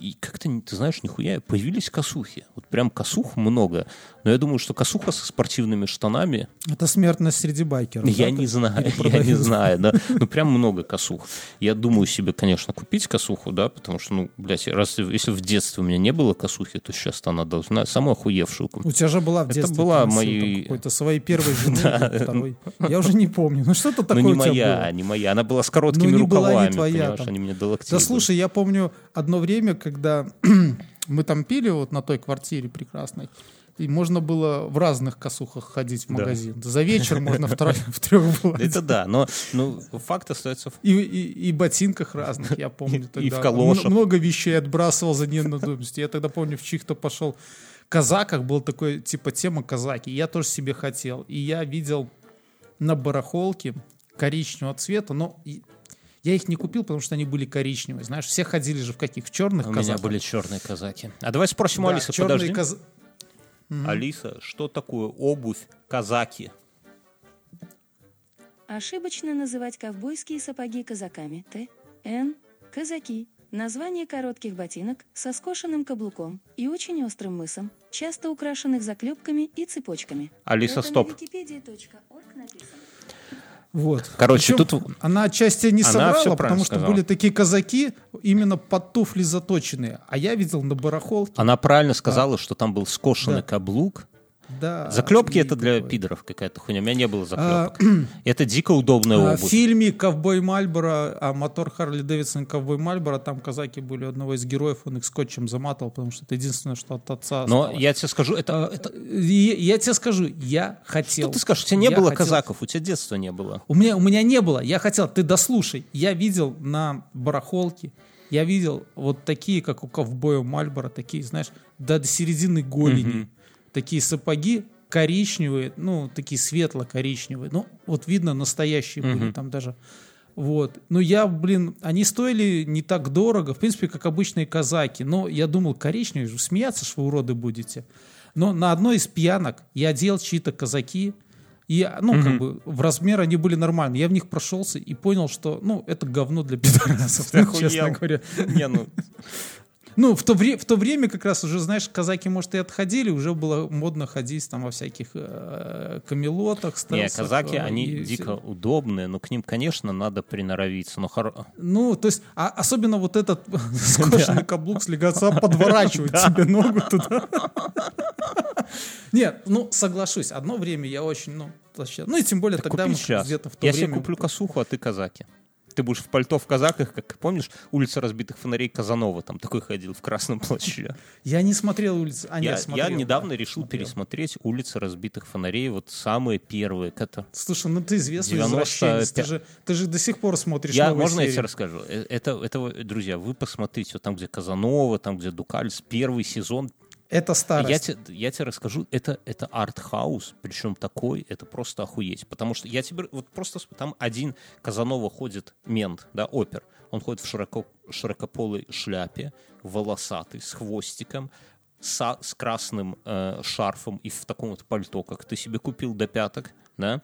И как-то, не- ты знаешь, нихуя, появились косухи. Вот прям косух много. Но я думаю, что косуха со спортивными штанами Это смертность среди байкеров. я да, не знаю, я не знаю, да. Ну, прям много косух. Я думаю себе, конечно, купить косуху, да, потому что, ну, блядь, раз, если в детстве у меня не было косухи, то сейчас она должна самую охуевшую купить. У тебя же была в Это детстве. была носил там моей- Какой-то своей первой жены. Я уже не помню. Ну что-то Ну, такое не у тебя моя, не моя. Она была с короткими Ну, не была не рукавами, понимаешь, они мне до локтей Да слушай, я помню одно время, когда мы там пили вот на той квартире прекрасной, и можно было в разных косухах ходить в Да. магазин. За вечер можно в, трех было. Это да, но ну, факт остается... в- И, и, и ботинках разных, я помню. Тогда. и в калошах. Много вещей отбрасывал за ненадобностью. Я тогда помню, в чьих-то пошел казаках был такой, типа, тема казаки. Я тоже себе хотел. И я видел на барахолке коричневого цвета, но я их не купил, потому что они были коричневые. Знаешь, все ходили же в каких? В черных У меня были черные казаки. А давай спросим Да, Алисы, подожди. каз- Алиса, что такое обувь казаки? Ошибочно называть ковбойские сапоги казаками. Т. Н. Казаки. Название коротких ботинок со скошенным каблуком и очень острым мысом, часто украшенных заклепками и цепочками. Алиса, Это стоп. на. Вот. Короче, Причем тут- она отчасти не Она правильно потому что сказала. были такие казаки именно под туфли заточенные. А я видел на барахолке. Она правильно сказала, что там был скошенный Да. каблук. Да, Заклепки и это для такое. пидоров какая-то хуйня. У меня не было заклепок. Это дико удобная А, В обувь. фильме «Ковбой Мальборо», а мотор Харли Дэвидсон «Ковбой Мальборо», там казаки были одного из героев, он их скотчем заматывал, потому что это единственное, что от отца Но осталось. я тебе скажу, это... это... И я тебе скажу, я хотел. Что ты скажешь? У тебя не Я было хотел- казаков, у тебя детства не было. У меня, у меня не было. Я хотел, ты дослушай. Я видел на барахолке, я видел вот такие, как у ковбоя Мальборо, такие, знаешь, до, до середины голени. Такие сапоги коричневые, ну, такие светло-коричневые. Ну, вот видно, настоящие были там даже. Вот. Ну, я, блин, они стоили не так дорого, в принципе, как обычные казаки. Но я думал, коричневые, смеяться ж вы уроды будете. Но на одной из пьянок я одел чьи-то казаки, и, ну, как бы, в размер они были нормальные. Я в них прошелся и понял, что, ну, это говно для пидорасов, ну, честно говоря. Не, ну... Ну, в то, вре- в то время как раз уже, знаешь, казаки, может, и отходили, уже было модно ходить там во всяких э, камелотах, Не, стелсах, казаки, э, они и дико все. удобные, но к ним, конечно, надо приноровиться. Но хоро- Ну, то есть, а особенно вот этот скошенный каблук с леготца подворачивает тебе ногу туда. Нет, ну, соглашусь, одно время я очень, ну, вообще, ну и тем более тогда Купи мы сейчас. где-то в то Я себе время... куплю косуху, а ты казаки. Ты будешь в пальто в казаках, как помнишь, улица разбитых фонарей Казанова, там такой ходил в красном плаще. Я не смотрел улицу. А, Я, нет, смотрел. я недавно решил смотрел. пересмотреть улицы разбитых фонарей, вот самые первые. Это... Слушай, ну ты известный 95. извращенец, ты же, ты же до сих пор смотришь Я, новые можно я серии. тебе расскажу? Э, Это, это, друзья, вы посмотрите, вот там, где Казанова, там, где Дукальс, первый сезон, Это старость. Я тебе, я тебе расскажу, это, это арт-хаус, причем такой, это просто охуеть. Потому что я тебе, вот просто, там один Казанова ходит, мент, да, опер, он ходит в широко, широкополой шляпе, волосатый, с хвостиком, са- с красным э, шарфом и в таком вот пальто, как ты себе купил до пяток, да.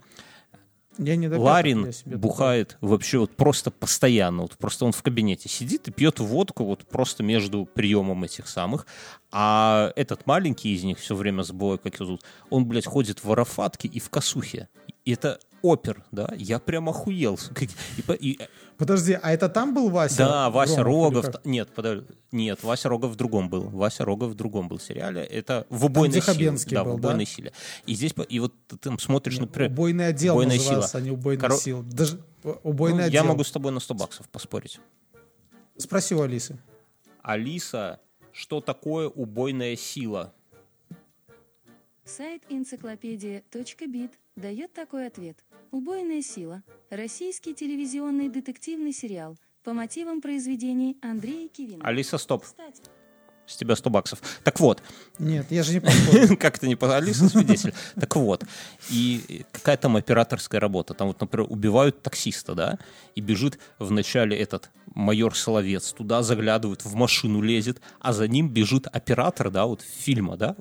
Я не Ларин я себе бухает вообще вот просто постоянно. Вот просто он в кабинете сидит и пьет водку вот просто между приемом этих самых. А этот маленький из них все время забываю, как его зовут, он, блядь, ходит в арафатке и в косухе. И это опер, да? Я прям охуел. И и- такой. Подожди, а это там был Вася? да, Вася Рогов. Нет, подожди. Нет, Вася Рогов в другом был. Вася Рогов в другом был сериале. Это в убойной где силе. Да, был, в да? убойной силе. И здесь, и вот ты там смотришь, например... Убойный отдел «Убойная сила». а не убойная Коро- сила. Даже э, Ну, убойный я отдел. могу с тобой на 100 баксов поспорить. Спроси у Алисы. Алиса, что такое убойная сила? Сайт энциклопедия.бит дает такой ответ. «Убойная сила» – российский телевизионный детективный сериал по мотивам произведений Андрея Кивина. Алиса, стоп. Кстати, С тебя 100 баксов. Так вот, Нет, я же не поспорил. как то не по Алиса свидетель. Так вот, и какая там операторская работа? Там вот, например, убивают таксиста, да, и бежит вначале этот майор Соловец, туда заглядывает, в машину лезет, а за ним бежит оператор, да, вот фильма, да,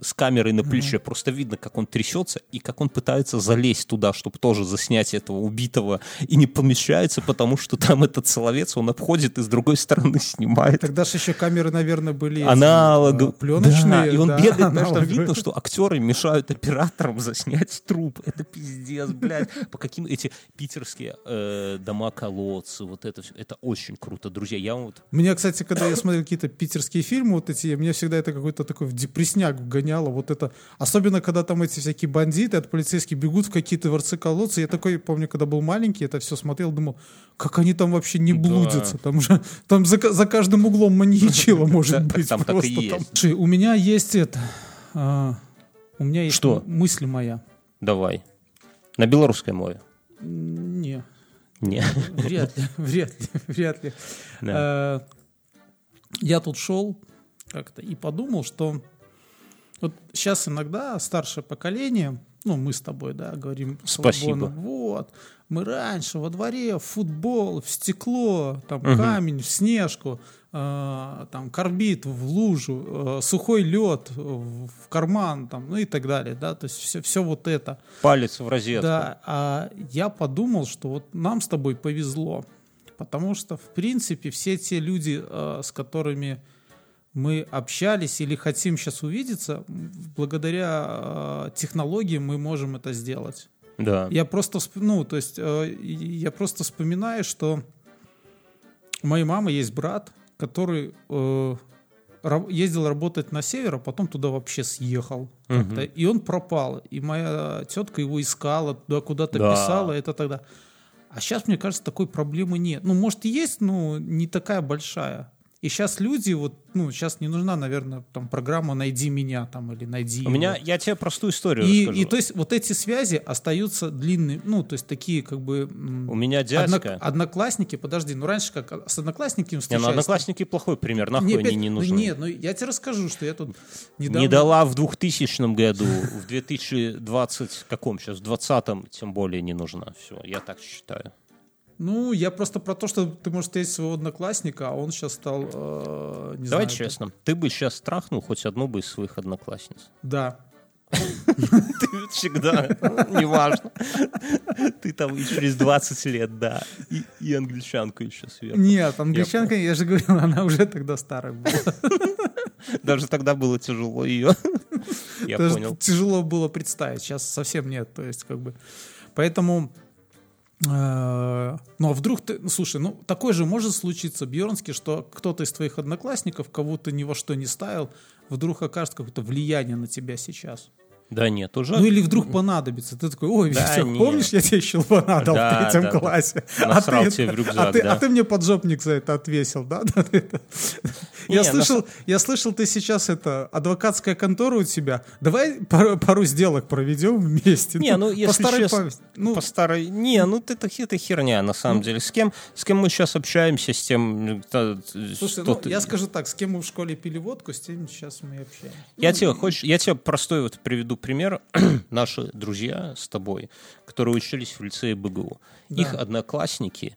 с камерой на плече. Просто видно, как он трясется и как он пытается залезть туда, чтобы тоже заснять этого убитого, и не помещается, потому что там этот Соловец, он обходит и с другой стороны снимает. Тогда же еще камеры, наверное, были эти, Аналогов. э, пленочные. Да, и он да, бегает, там аналоговые. видно, что актеры мешают операторам заснять труп. Это пиздец, блядь. По каким эти питерские э, дома-колодцы, вот это все. Это очень круто, друзья. Я вот... Мне, кстати, когда я смотрел какие-то питерские фильмы, вот эти, мне всегда это какой-то такой в депресняк вгоняло. Вот это, особенно когда там эти всякие бандиты от полицейских бегут в какие-то дворцы колодцы. Я такой, помню, когда был маленький, это все смотрел, думал, как они там вообще не блудятся. Там же, там за, за каждым углом маньячила может Да, быть. там так и есть. Слушай, у меня есть это, а, у меня есть Что? мысль моя. Давай. На белорусской мове. Не, Не. вряд ли, вряд ли, вряд ли. Да. Э, Я тут шел как-то и подумал, что вот сейчас иногда старшее поколение, ну, мы с тобой, да, говорим Спасибо. свободно, вот, мы раньше во дворе в футбол, в стекло, там Мгм. камень, в снежку, э, там карбид в лужу, э, сухой лед в в карман, там, ну и так далее, да, то есть все, все вот это. Палец в розетку. Да, а я подумал, что вот нам с тобой повезло, потому что, в принципе, все те люди, э, с которыми мы общались или хотим сейчас увидеться, благодаря э, технологиям мы можем это сделать. Да. Я просто, ну, то есть, э, я просто вспоминаю, что у моей мамы есть брат, который э, ездил работать на север, а потом туда вообще съехал. как-то. И он пропал. И моя тетка его искала, туда куда-то Да. писала, это тогда. А сейчас, мне кажется, такой проблемы нет. Ну, может, и есть, но не такая большая. И сейчас люди, вот, ну, сейчас не нужна, наверное, там программа «Найди меня» там или «Найди У меня, его». я тебе простую историю И, расскажу. и то есть вот эти связи остаются длинные, ну, то есть такие как бы... У меня однок- дядька... одноклассники, подожди, ну раньше как с одноклассниками Не, ну встречались. одноклассники плохой пример, нахуй Не, они опять- не ну, нужны. Нет, ну я тебе расскажу, что я тут недавно... Не дала в 2000 году, в 2020 каком сейчас, в 20 тем более не нужна. Все, я так считаю. Ну, я просто про то, что ты можешь встретить своего одноклассника, а он сейчас стал, э, не Давай знаю, честно, ты бы сейчас страхнул хоть одну бы из своих одноклассниц. Да. Ты всегда, неважно. Ты там и через 20 лет, да. И, и англичанку еще сверху. Нет, англичанка, я же говорил, она уже тогда старая была. Даже тогда было тяжело ее. Я Даже понял. Тяжело было представить, сейчас совсем нет. То есть, как бы. Поэтому. Э, Ну, а вдруг ты... ну, Слушай, ну, такое же может случиться, Бьернский, что кто-то из твоих одноклассников, кого ты ни во что не ставил, вдруг окажет какое-то влияние на тебя сейчас. Да нет, уже... Ну, или вдруг понадобится. Ты такой, ой, Да Витя, нет. помнишь, я тебе щелбана дал Да, в третьем да, да. классе? Насрал ты тебе это- в рюкзак, а ты, да. а ты мне поджопник за это отвесил, да? Да, ты Не, Я слышал, я слышал, ты сейчас это адвокатская контора у тебя. Давай пару, пару сделок проведем вместе. Не, ну, по если старой честно, памяти. Ну, по старой... Не, ну это, это херня, на самом деле. С кем, с кем мы сейчас общаемся, с тем... э, слушай, ну, ты- я скажу так, с кем мы в школе пили водку, с тем сейчас мы и общаемся. Я тебе, хочешь, я тебе простой вот приведу пример. Наши друзья с тобой, которые учились в лицее БГУ, их одноклассники,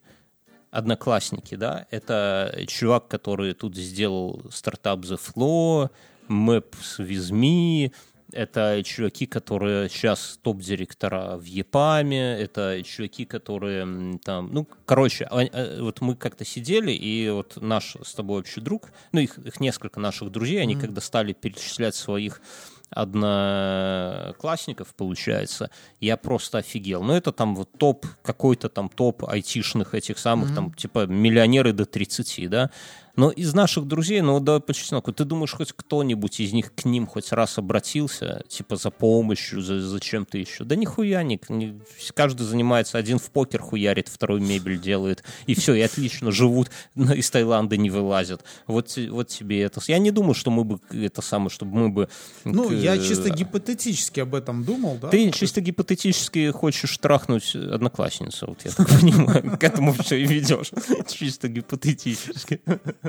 одноклассники, да, это чувак, который тут сделал стартап The Flow, Maps with Me, это чуваки, которые сейчас топ-директора в ЕПАМе, это чуваки, которые там, ну, короче, а- а, вот мы как-то сидели, и вот наш с тобой общий друг, ну, их, их несколько наших друзей, они когда стали перечислять своих одноклассников, получается, я просто офигел. Ну, это там вот топ, какой-то там топ айтишных этих самых, там, типа, миллионеры до 30, да. Но из наших друзей, ну, да, по чесноку, ты думаешь, хоть кто-нибудь из них к ним хоть раз обратился, типа, за помощью, за, за чем-то еще? Да нихуя, ник, не, каждый занимается, один в покер хуярит, второй мебель делает, и все, и отлично живут, но из Таиланда не вылазят. Вот, вот тебе это. Я не думаю, что мы бы, это самое, чтобы мы бы... Ну, к- я чисто гипотетически об этом думал, да. Ты чисто гипотетически хочешь трахнуть одноклассницу, вот я так понимаю. К этому все и ведешь. Чисто гипотетически.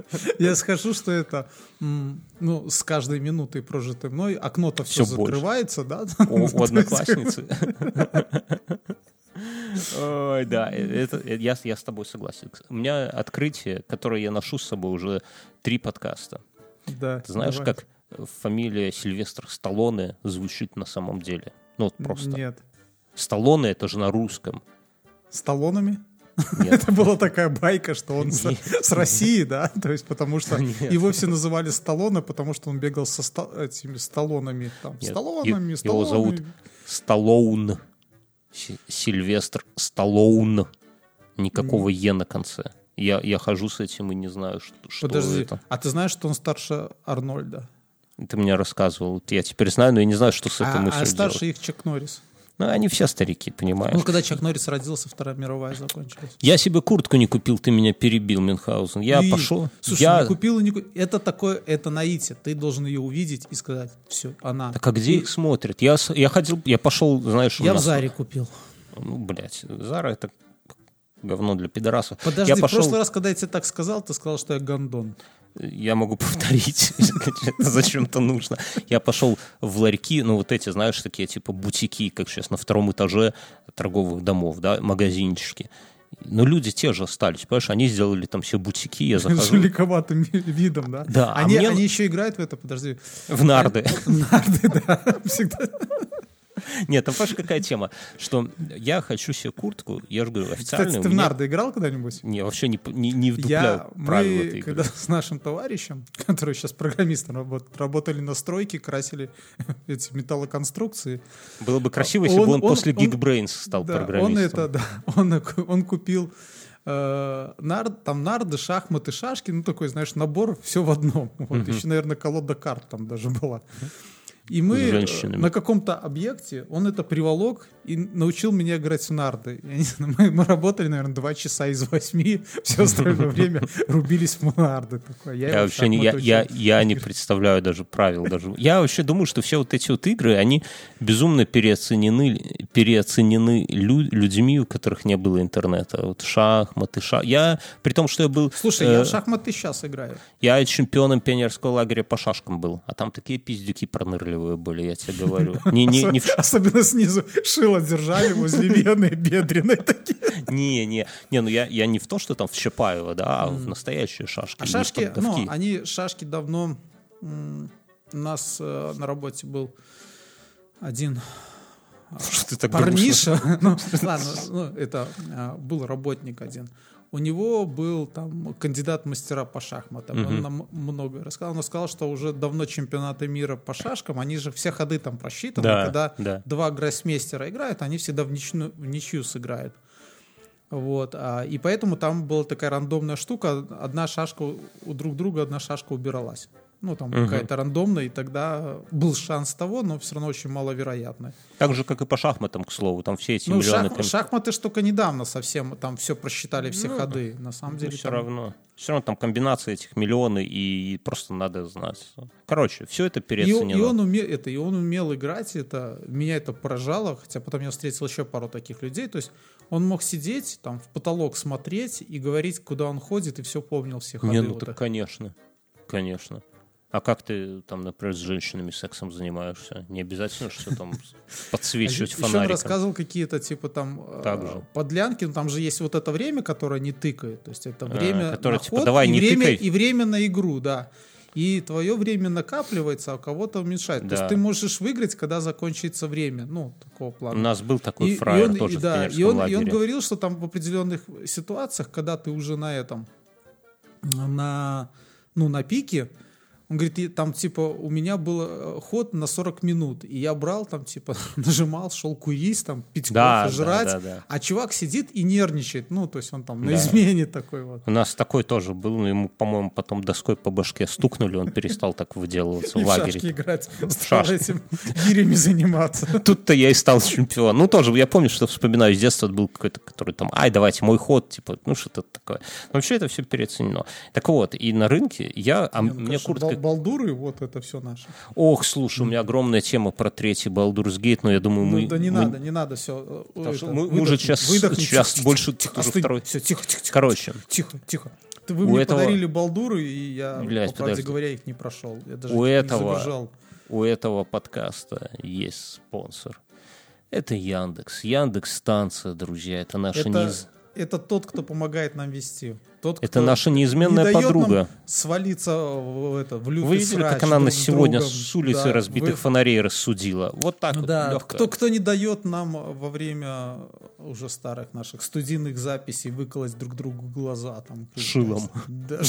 Я скажу, что это, ну, с каждой минутой прожитой мной окно-то все, больше. закрывается, да? У, у одноклассницы. Ой, да, это, это- я, я с тобой согласен. У меня открытие, которое я ношу с собой уже три подкаста. Да, Ты знаешь, давай. как фамилия Сильвестр Сталлоне звучит на самом деле? Ну, вот просто. Нет. Сталлоне — это же на русском. С талонами? Нет. Это была такая байка, что он с, России, да? То есть потому что его все называли Сталлоне, потому что он бегал со ста- этими сталонами. Там, сталлонами, сталлонами. Его зовут Сталлоун. Си- Сильвестр Сталлоун. Никакого «е» на конце. Я, я хожу с этим и не знаю, что, Подожди, это. а ты знаешь, что он старше Арнольда? Ты мне рассказывал. Я теперь знаю, но я не знаю, что с этой А, мыслью а старше делать. их Чак Норрис. Ну, они все старики, понимаешь. Ну, когда Чак Норрис родился, Вторая мировая закончилась. Я себе куртку не купил, ты меня перебил, Мюнхгаузен. Я И- пошел. Слушай, я... не купил и не купил. Это такое, это наитие. Ты должен ее увидеть и сказать, все, она. Так а где их смотрят? Я, я ходил, я пошел, знаешь, Я в Заре купил. Ну, блядь, Зара это говно для пидорасов. Подожди, я в пошел, прошлый раз, когда я тебе так сказал, ты сказал, что я гондон. Я могу повторить, если это зачем-то нужно. Я пошел в ларьки, ну вот эти, знаешь, такие типа бутики, как сейчас на втором этаже торговых домов, да, магазинчики. Но люди те же остались, понимаешь, они сделали там все бутики, я С захожу жуликоватым видом, да? Да, а Они, мне- они еще играют в это, подожди. в нарды. Нарды, да, всегда. Нет, там, понимаешь, какая тема, что я хочу себе куртку, я же говорю, официальную. Кстати, ты у в меня- нарды играл когда-нибудь? Не, вообще не, не, не вдупляю Я, правила мы, когда с нашим товарищем, который сейчас программистом работает, работали на стройке, красили эти металлоконструкции. Было бы красиво, если бы Он- после Geekbrains стал Да, программистом. он это, да, он, он купил э, нард, там нарды, шахматы, шашки, ну такой, знаешь, набор, все в одном. Вот, еще, наверное, колода карт там даже была. И мы э, на каком-то объекте, он это приволок и научил меня играть в нарды. Я не знаю, мы, мы работали, наверное, два часа из восьми, все остальное время рубились в нарды. Такое. Я, Я вообще не, я, я, я не представляю даже правил. Даже. Я вообще думаю, что все вот эти вот игры, они безумно переоценены, переоценены лю- людьми, у которых не было интернета. Вот шахматы, ша... Я, при том, что я был... Слушай, э, я в шахматы сейчас играю. я чемпионом пионерского лагеря по шашкам был, а там такие пиздюки пронырливые были, я тебе говорю. Не, не, не, Особенно снизу шило держали возле вены бедренной такие. не, не, не, ну я, я не в то, что там в Чапаево, да, а в настоящие шашки. А шашки, ну, они шашки давно... У нас э, на работе был один Что ты так парниша, ну, ладно, ну, это а, был работник один. У него был там кандидат мастера по шахматам. Он нам много рассказал. Он сказал, что уже давно чемпионаты мира по шашкам, они же все ходы там просчитаны. Да, когда да. два гроссмейстера играют, они всегда в ничью, в ничью сыграют. Вот, а, и поэтому там была такая рандомная штука, одна шашка у друг друга, одна шашка убиралась. Ну, там какая-то рандомная, и тогда был шанс того, но все равно очень маловероятный. Так же, как и по шахматам, к слову. Там все эти Ну, миллионы... шах- шахматы ж только недавно совсем, там все просчитали, все ходы. На самом деле все там- равно. Все равно там комбинации этих миллионы, и просто надо знать. Короче, все это И, переоценено. и он умел, это, и он умел играть, это, меня это поражало, хотя потом я встретил еще пару таких людей, то есть он мог сидеть, там, в потолок смотреть и говорить, куда он ходит, и все помнил, все ходы. Не, ну вот так так. конечно. Конечно. А как ты там, например, с женщинами сексом занимаешься? Не обязательно, что там подсвечивать Еще он фонариком. рассказывал какие-то, типа, там, э, подлянки, ну, там же есть вот это время, которое не тыкает, то есть это время которое, на типа, ход давай и, не время, тыкай. и время на игру, да. И твое время накапливается, а у кого-то уменьшает. То Да. есть ты можешь выиграть, когда закончится время, ну, такого плана. У нас был такой И- фраер и он, тоже и, в да, и пионерском он, и он говорил, что там в определенных ситуациях, когда ты уже на этом, на, ну, на пике, он говорит, там, типа, у меня был э, ход на 40 минут, и я брал там, типа, нажимал, шел курить, там, пить Да, кофе, да, жрать, да, да. а чувак сидит и нервничает, ну, то есть он там на Да. измене такой вот. У нас такой тоже был, но ему, по-моему, потом доской по башке стукнули, он перестал так выделываться в лагере. шашки играть, стал этим гирями заниматься. Тут-то я и стал чемпионом. Ну, тоже, я помню, что вспоминаю, с детства был какой-то, который там, ай, давайте мой ход, типа, ну, что-то такое. Но вообще это все переоценено. Так вот, и на рынке я, а Ну, мне конечно, куртка... бал- Балдуры, вот это все наше. Ох, слушай, у меня огромная тема про третий Baldur's Gate, но я думаю, Ну, мы... да не мы- надо, не надо, все. Потому что мы- мы уже сейчас- сейчас больше уже второй- Все, тихо, тихо, тихо. Короче, Тихо, тихо. Вы У мне этого- подарили балдуры, и я, Блядь, по правде подожди. говоря, их не прошел. Я даже У их этого- не загружал. у этого подкаста есть спонсор. Это Яндекс. Яндекс станция, друзья. Это наша Это, неиз- это тот, кто помогает нам вести. Тот, Это кто наша не неизменная нам подруга. свалиться в, это, в люфе Вы видели, срач как она нас сегодня другом? с улицы Да, разбитых вы- фонарей рассудила? Вот так вот, Да, легко. кто, кто не дает нам во время уже старых наших студийных записей выколоть друг другу глаза. Там, Шилом. Да.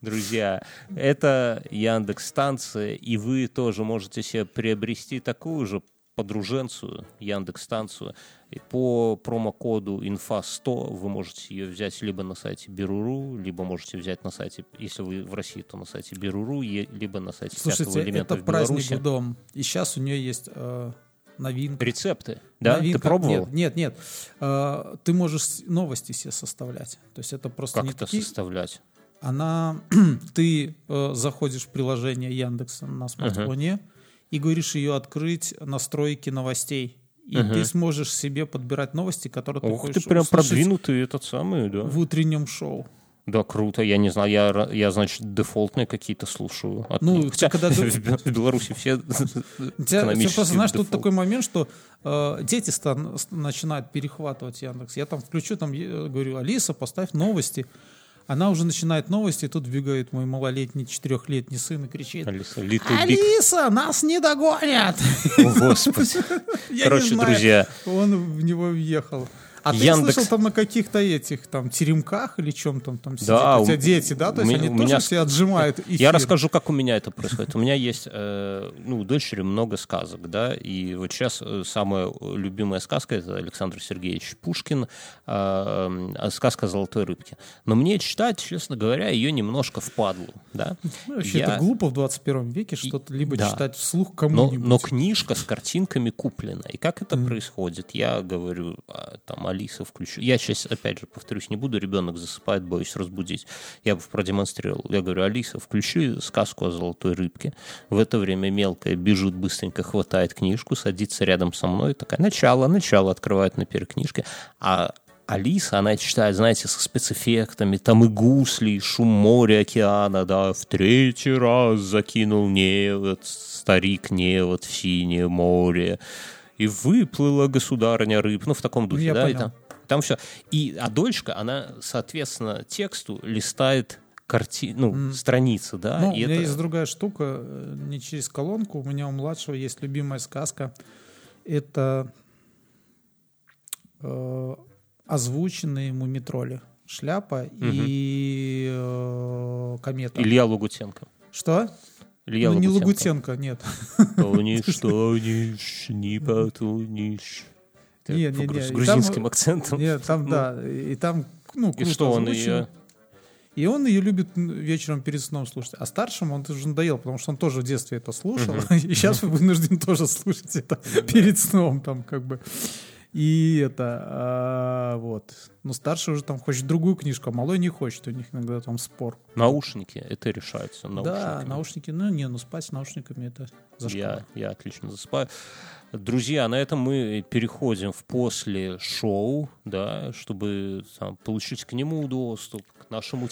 Друзья, это Яндекс станция, и вы тоже можете себе приобрести такую же подруженцию, Яндекс станцию. И по промокоду инфа100 вы можете ее взять либо на сайте Беруру, либо можете взять на сайте, если вы в России, то на сайте Беруру, либо на сайте пятого Слушайте, элемента это в праздник в дом. И сейчас у нее есть э, новинка. Рецепты, да? Новинка. Ты пробовал? Нет, нет, нет. Э, ты можешь новости себе составлять. То есть это просто Как не это такие- составлять? Она, ты э, заходишь в приложение Яндекса на смартфоне и говоришь ее открыть настройки новостей. И ты сможешь себе подбирать новости, которые ты Ух ты, прям услышать продвинутый этот самый, да? в утреннем шоу. Да, круто. Я не знаю, я, я значит, дефолтные какие-то слушаю. От Ну, них. Хотя когда ты- в Бе- в Беларуси все тебя, экономически просто знаешь, тут дефолт. такой момент, что э, дети стан- начинают перехватывать Яндекс. Я там включу, там говорю, Алиса, поставь новости. Она уже начинает новости, и тут бегает мой малолетний четырехлетний сын и кричит. Алиса. Алиса, нас не догонят! О, Господи. Короче, друзья, Он в него въехал. А ты Яндекс- слышал там на каких-то этих там теремках или чем там там сидят Да, у тебя дети, да? То есть меня- они у тоже меня- все отжимают эфир. я расскажу, как у меня это происходит. У меня есть, э, ну, у дочери много сказок, да, и вот сейчас э, самая любимая сказка это Александр Сергеевич Пушкин, э, сказка золотой рыбке. Но мне читать, честно говоря, ее немножко впадлу, да. Ну, Вообще Я- это глупо в 21 веке что-то либо да. читать вслух кому-нибудь. но книжка с картинками куплена. И как это происходит? Я говорю, а, там, Алиса, включу. Я сейчас, опять же, повторюсь, не буду, ребенок засыпает, боюсь разбудить. Я бы продемонстрировал. Я говорю, Алиса, включи сказку о золотой рыбке. В это время мелкая бежит, быстренько хватает книжку, садится рядом со мной, такая, начало, начало, открывает первой книжке. А Алиса, она читает, знаете, со спецэффектами, там и гусли, и шум моря, океана, да, в третий раз закинул невод, старик невод в синее море, и выплыла государыня рыб, ну, в таком духе, Я да, и понял. там, там все. И, а дочка, она, соответственно, тексту листает карти... ну, страницы, да? Ну, и у меня это- есть другая штука, э, не через колонку. У меня у младшего есть любимая сказка. Это э, озвученные мумитроли. Шляпа и э, комета. Илья Лугутенко. Что? Илья ну, не Лагутенко. Нет. Тонешь, тонешь, не потонешь. Это Не, гру- не, не. С И грузинским там- акцентом. Нет, там, да. И там, ну, И круто что он ее... И он ее любит вечером перед сном слушать. А старшему он уже надоел, потому что он тоже в детстве это слушал. И сейчас вынужден тоже слушать это перед сном, там, как бы. И это, а, вот. Но старший уже там хочет другую книжку, а малой не хочет. У них иногда там спор. Наушники, это решается. Да, наушники, ну не, ну спать с наушниками это зашквар. Я, я отлично засыпаю. Друзья, на этом мы переходим в после шоу, да, чтобы там, получить к нему доступ, к нашему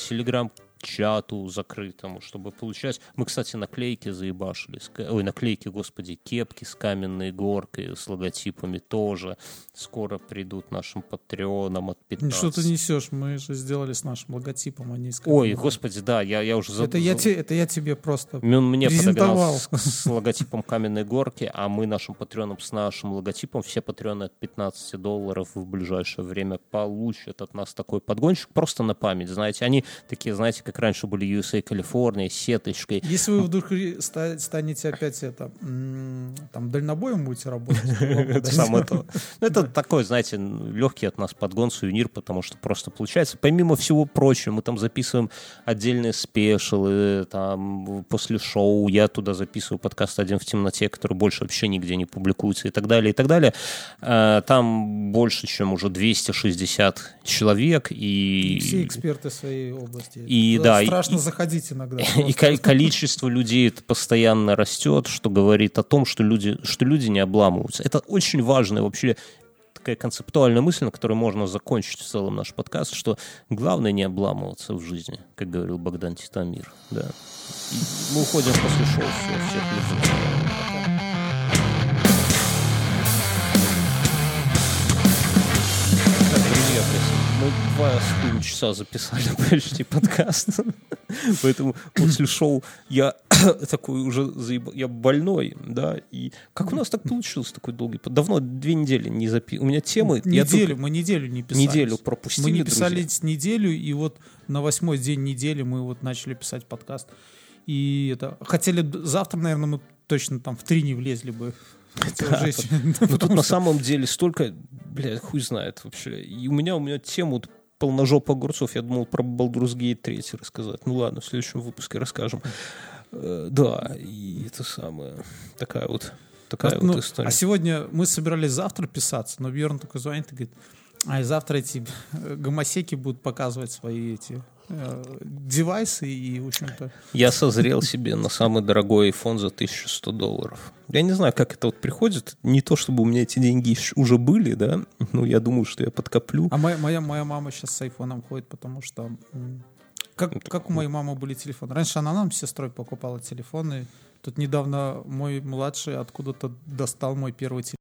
телеграм-чату закрытому, чтобы получать... Мы, кстати, наклейки заебашили. Ой, наклейки, господи, кепки с каменной горкой, с логотипами тоже. Скоро придут нашим патреонам от 15. Что ты несешь? Мы же сделали с нашим логотипом, а не с Ой, господи, да, я, я уже забыл. Это я, те- это я тебе просто... Он мне подогнал с, с логотипом каменной горки, а мы нашим патреонам с нашим логотипом, все патреоны от 15 долларов в ближайшее время получат от нас такой подгончик просто на память, знаете. Они такие, знаете, как раньше были USA Калифорния, с сеточкой. Если вы вдруг станете опять это, там, дальнобоем будете работать, Это самое то. Ну, это такой, знаете, легкий от нас подгон, сувенир, потому что просто получается. Помимо всего прочего, мы там записываем отдельные спешилы, там после шоу я туда записываю подкаст «Один в темноте», который больше вообще нигде не публикуется и так далее, и так далее. Э, Там больше, чем уже 260 человек, и... Все эксперты своей области. И да, Страшно и- заходить иногда. И ко- количество людей это постоянно растет, что говорит о том, что люди, что люди не обламываются. Это очень важная вообще такая концептуальная мысль, на которой можно закончить в целом наш подкаст, что главное не обламываться в жизни, как говорил Богдан Титамир. Да. И мы уходим после шоу. Все, всех люблю. Мы два с половиной часа записали почти подкаст. Поэтому после шоу я такой уже заеб- я больной, да, и как у нас так получилось такой долгий Давно, две недели не запи... У меня темы... Неделю, мы неделю не писали. неделю пропустили, Мы не писали неделю, и вот на восьмой день недели мы вот начали писать подкаст. И это... Хотели завтра, наверное, мы точно там в три не влезли бы. Если- Ну тут на самом деле столько, блядь, хуй знает вообще. И у меня, у меня тему полножопа огурцов. Я думал про Baldur's Gate 3 рассказать. Ну ладно, в следующем выпуске расскажем. Э, Да, и это самое, такая вот, такая Ну, вот история. а сегодня мы собирались завтра писаться, но Бьерн такой звонит и говорит, а и завтра эти э, гомосеки будут показывать свои эти девайсы и, в общем-то, Я созрел себе на самый дорогой iPhone за 1100 долларов. Я не знаю, как это вот приходит. Не то, чтобы у меня эти деньги уже были, да, но я думаю, что я подкоплю. А моя, моя, моя мама сейчас с айфоном ходит, потому что... Как, как у моей мамы были телефоны? Раньше она нам с сестрой покупала телефоны. Тут недавно мой младший откуда-то достал мой первый телефон.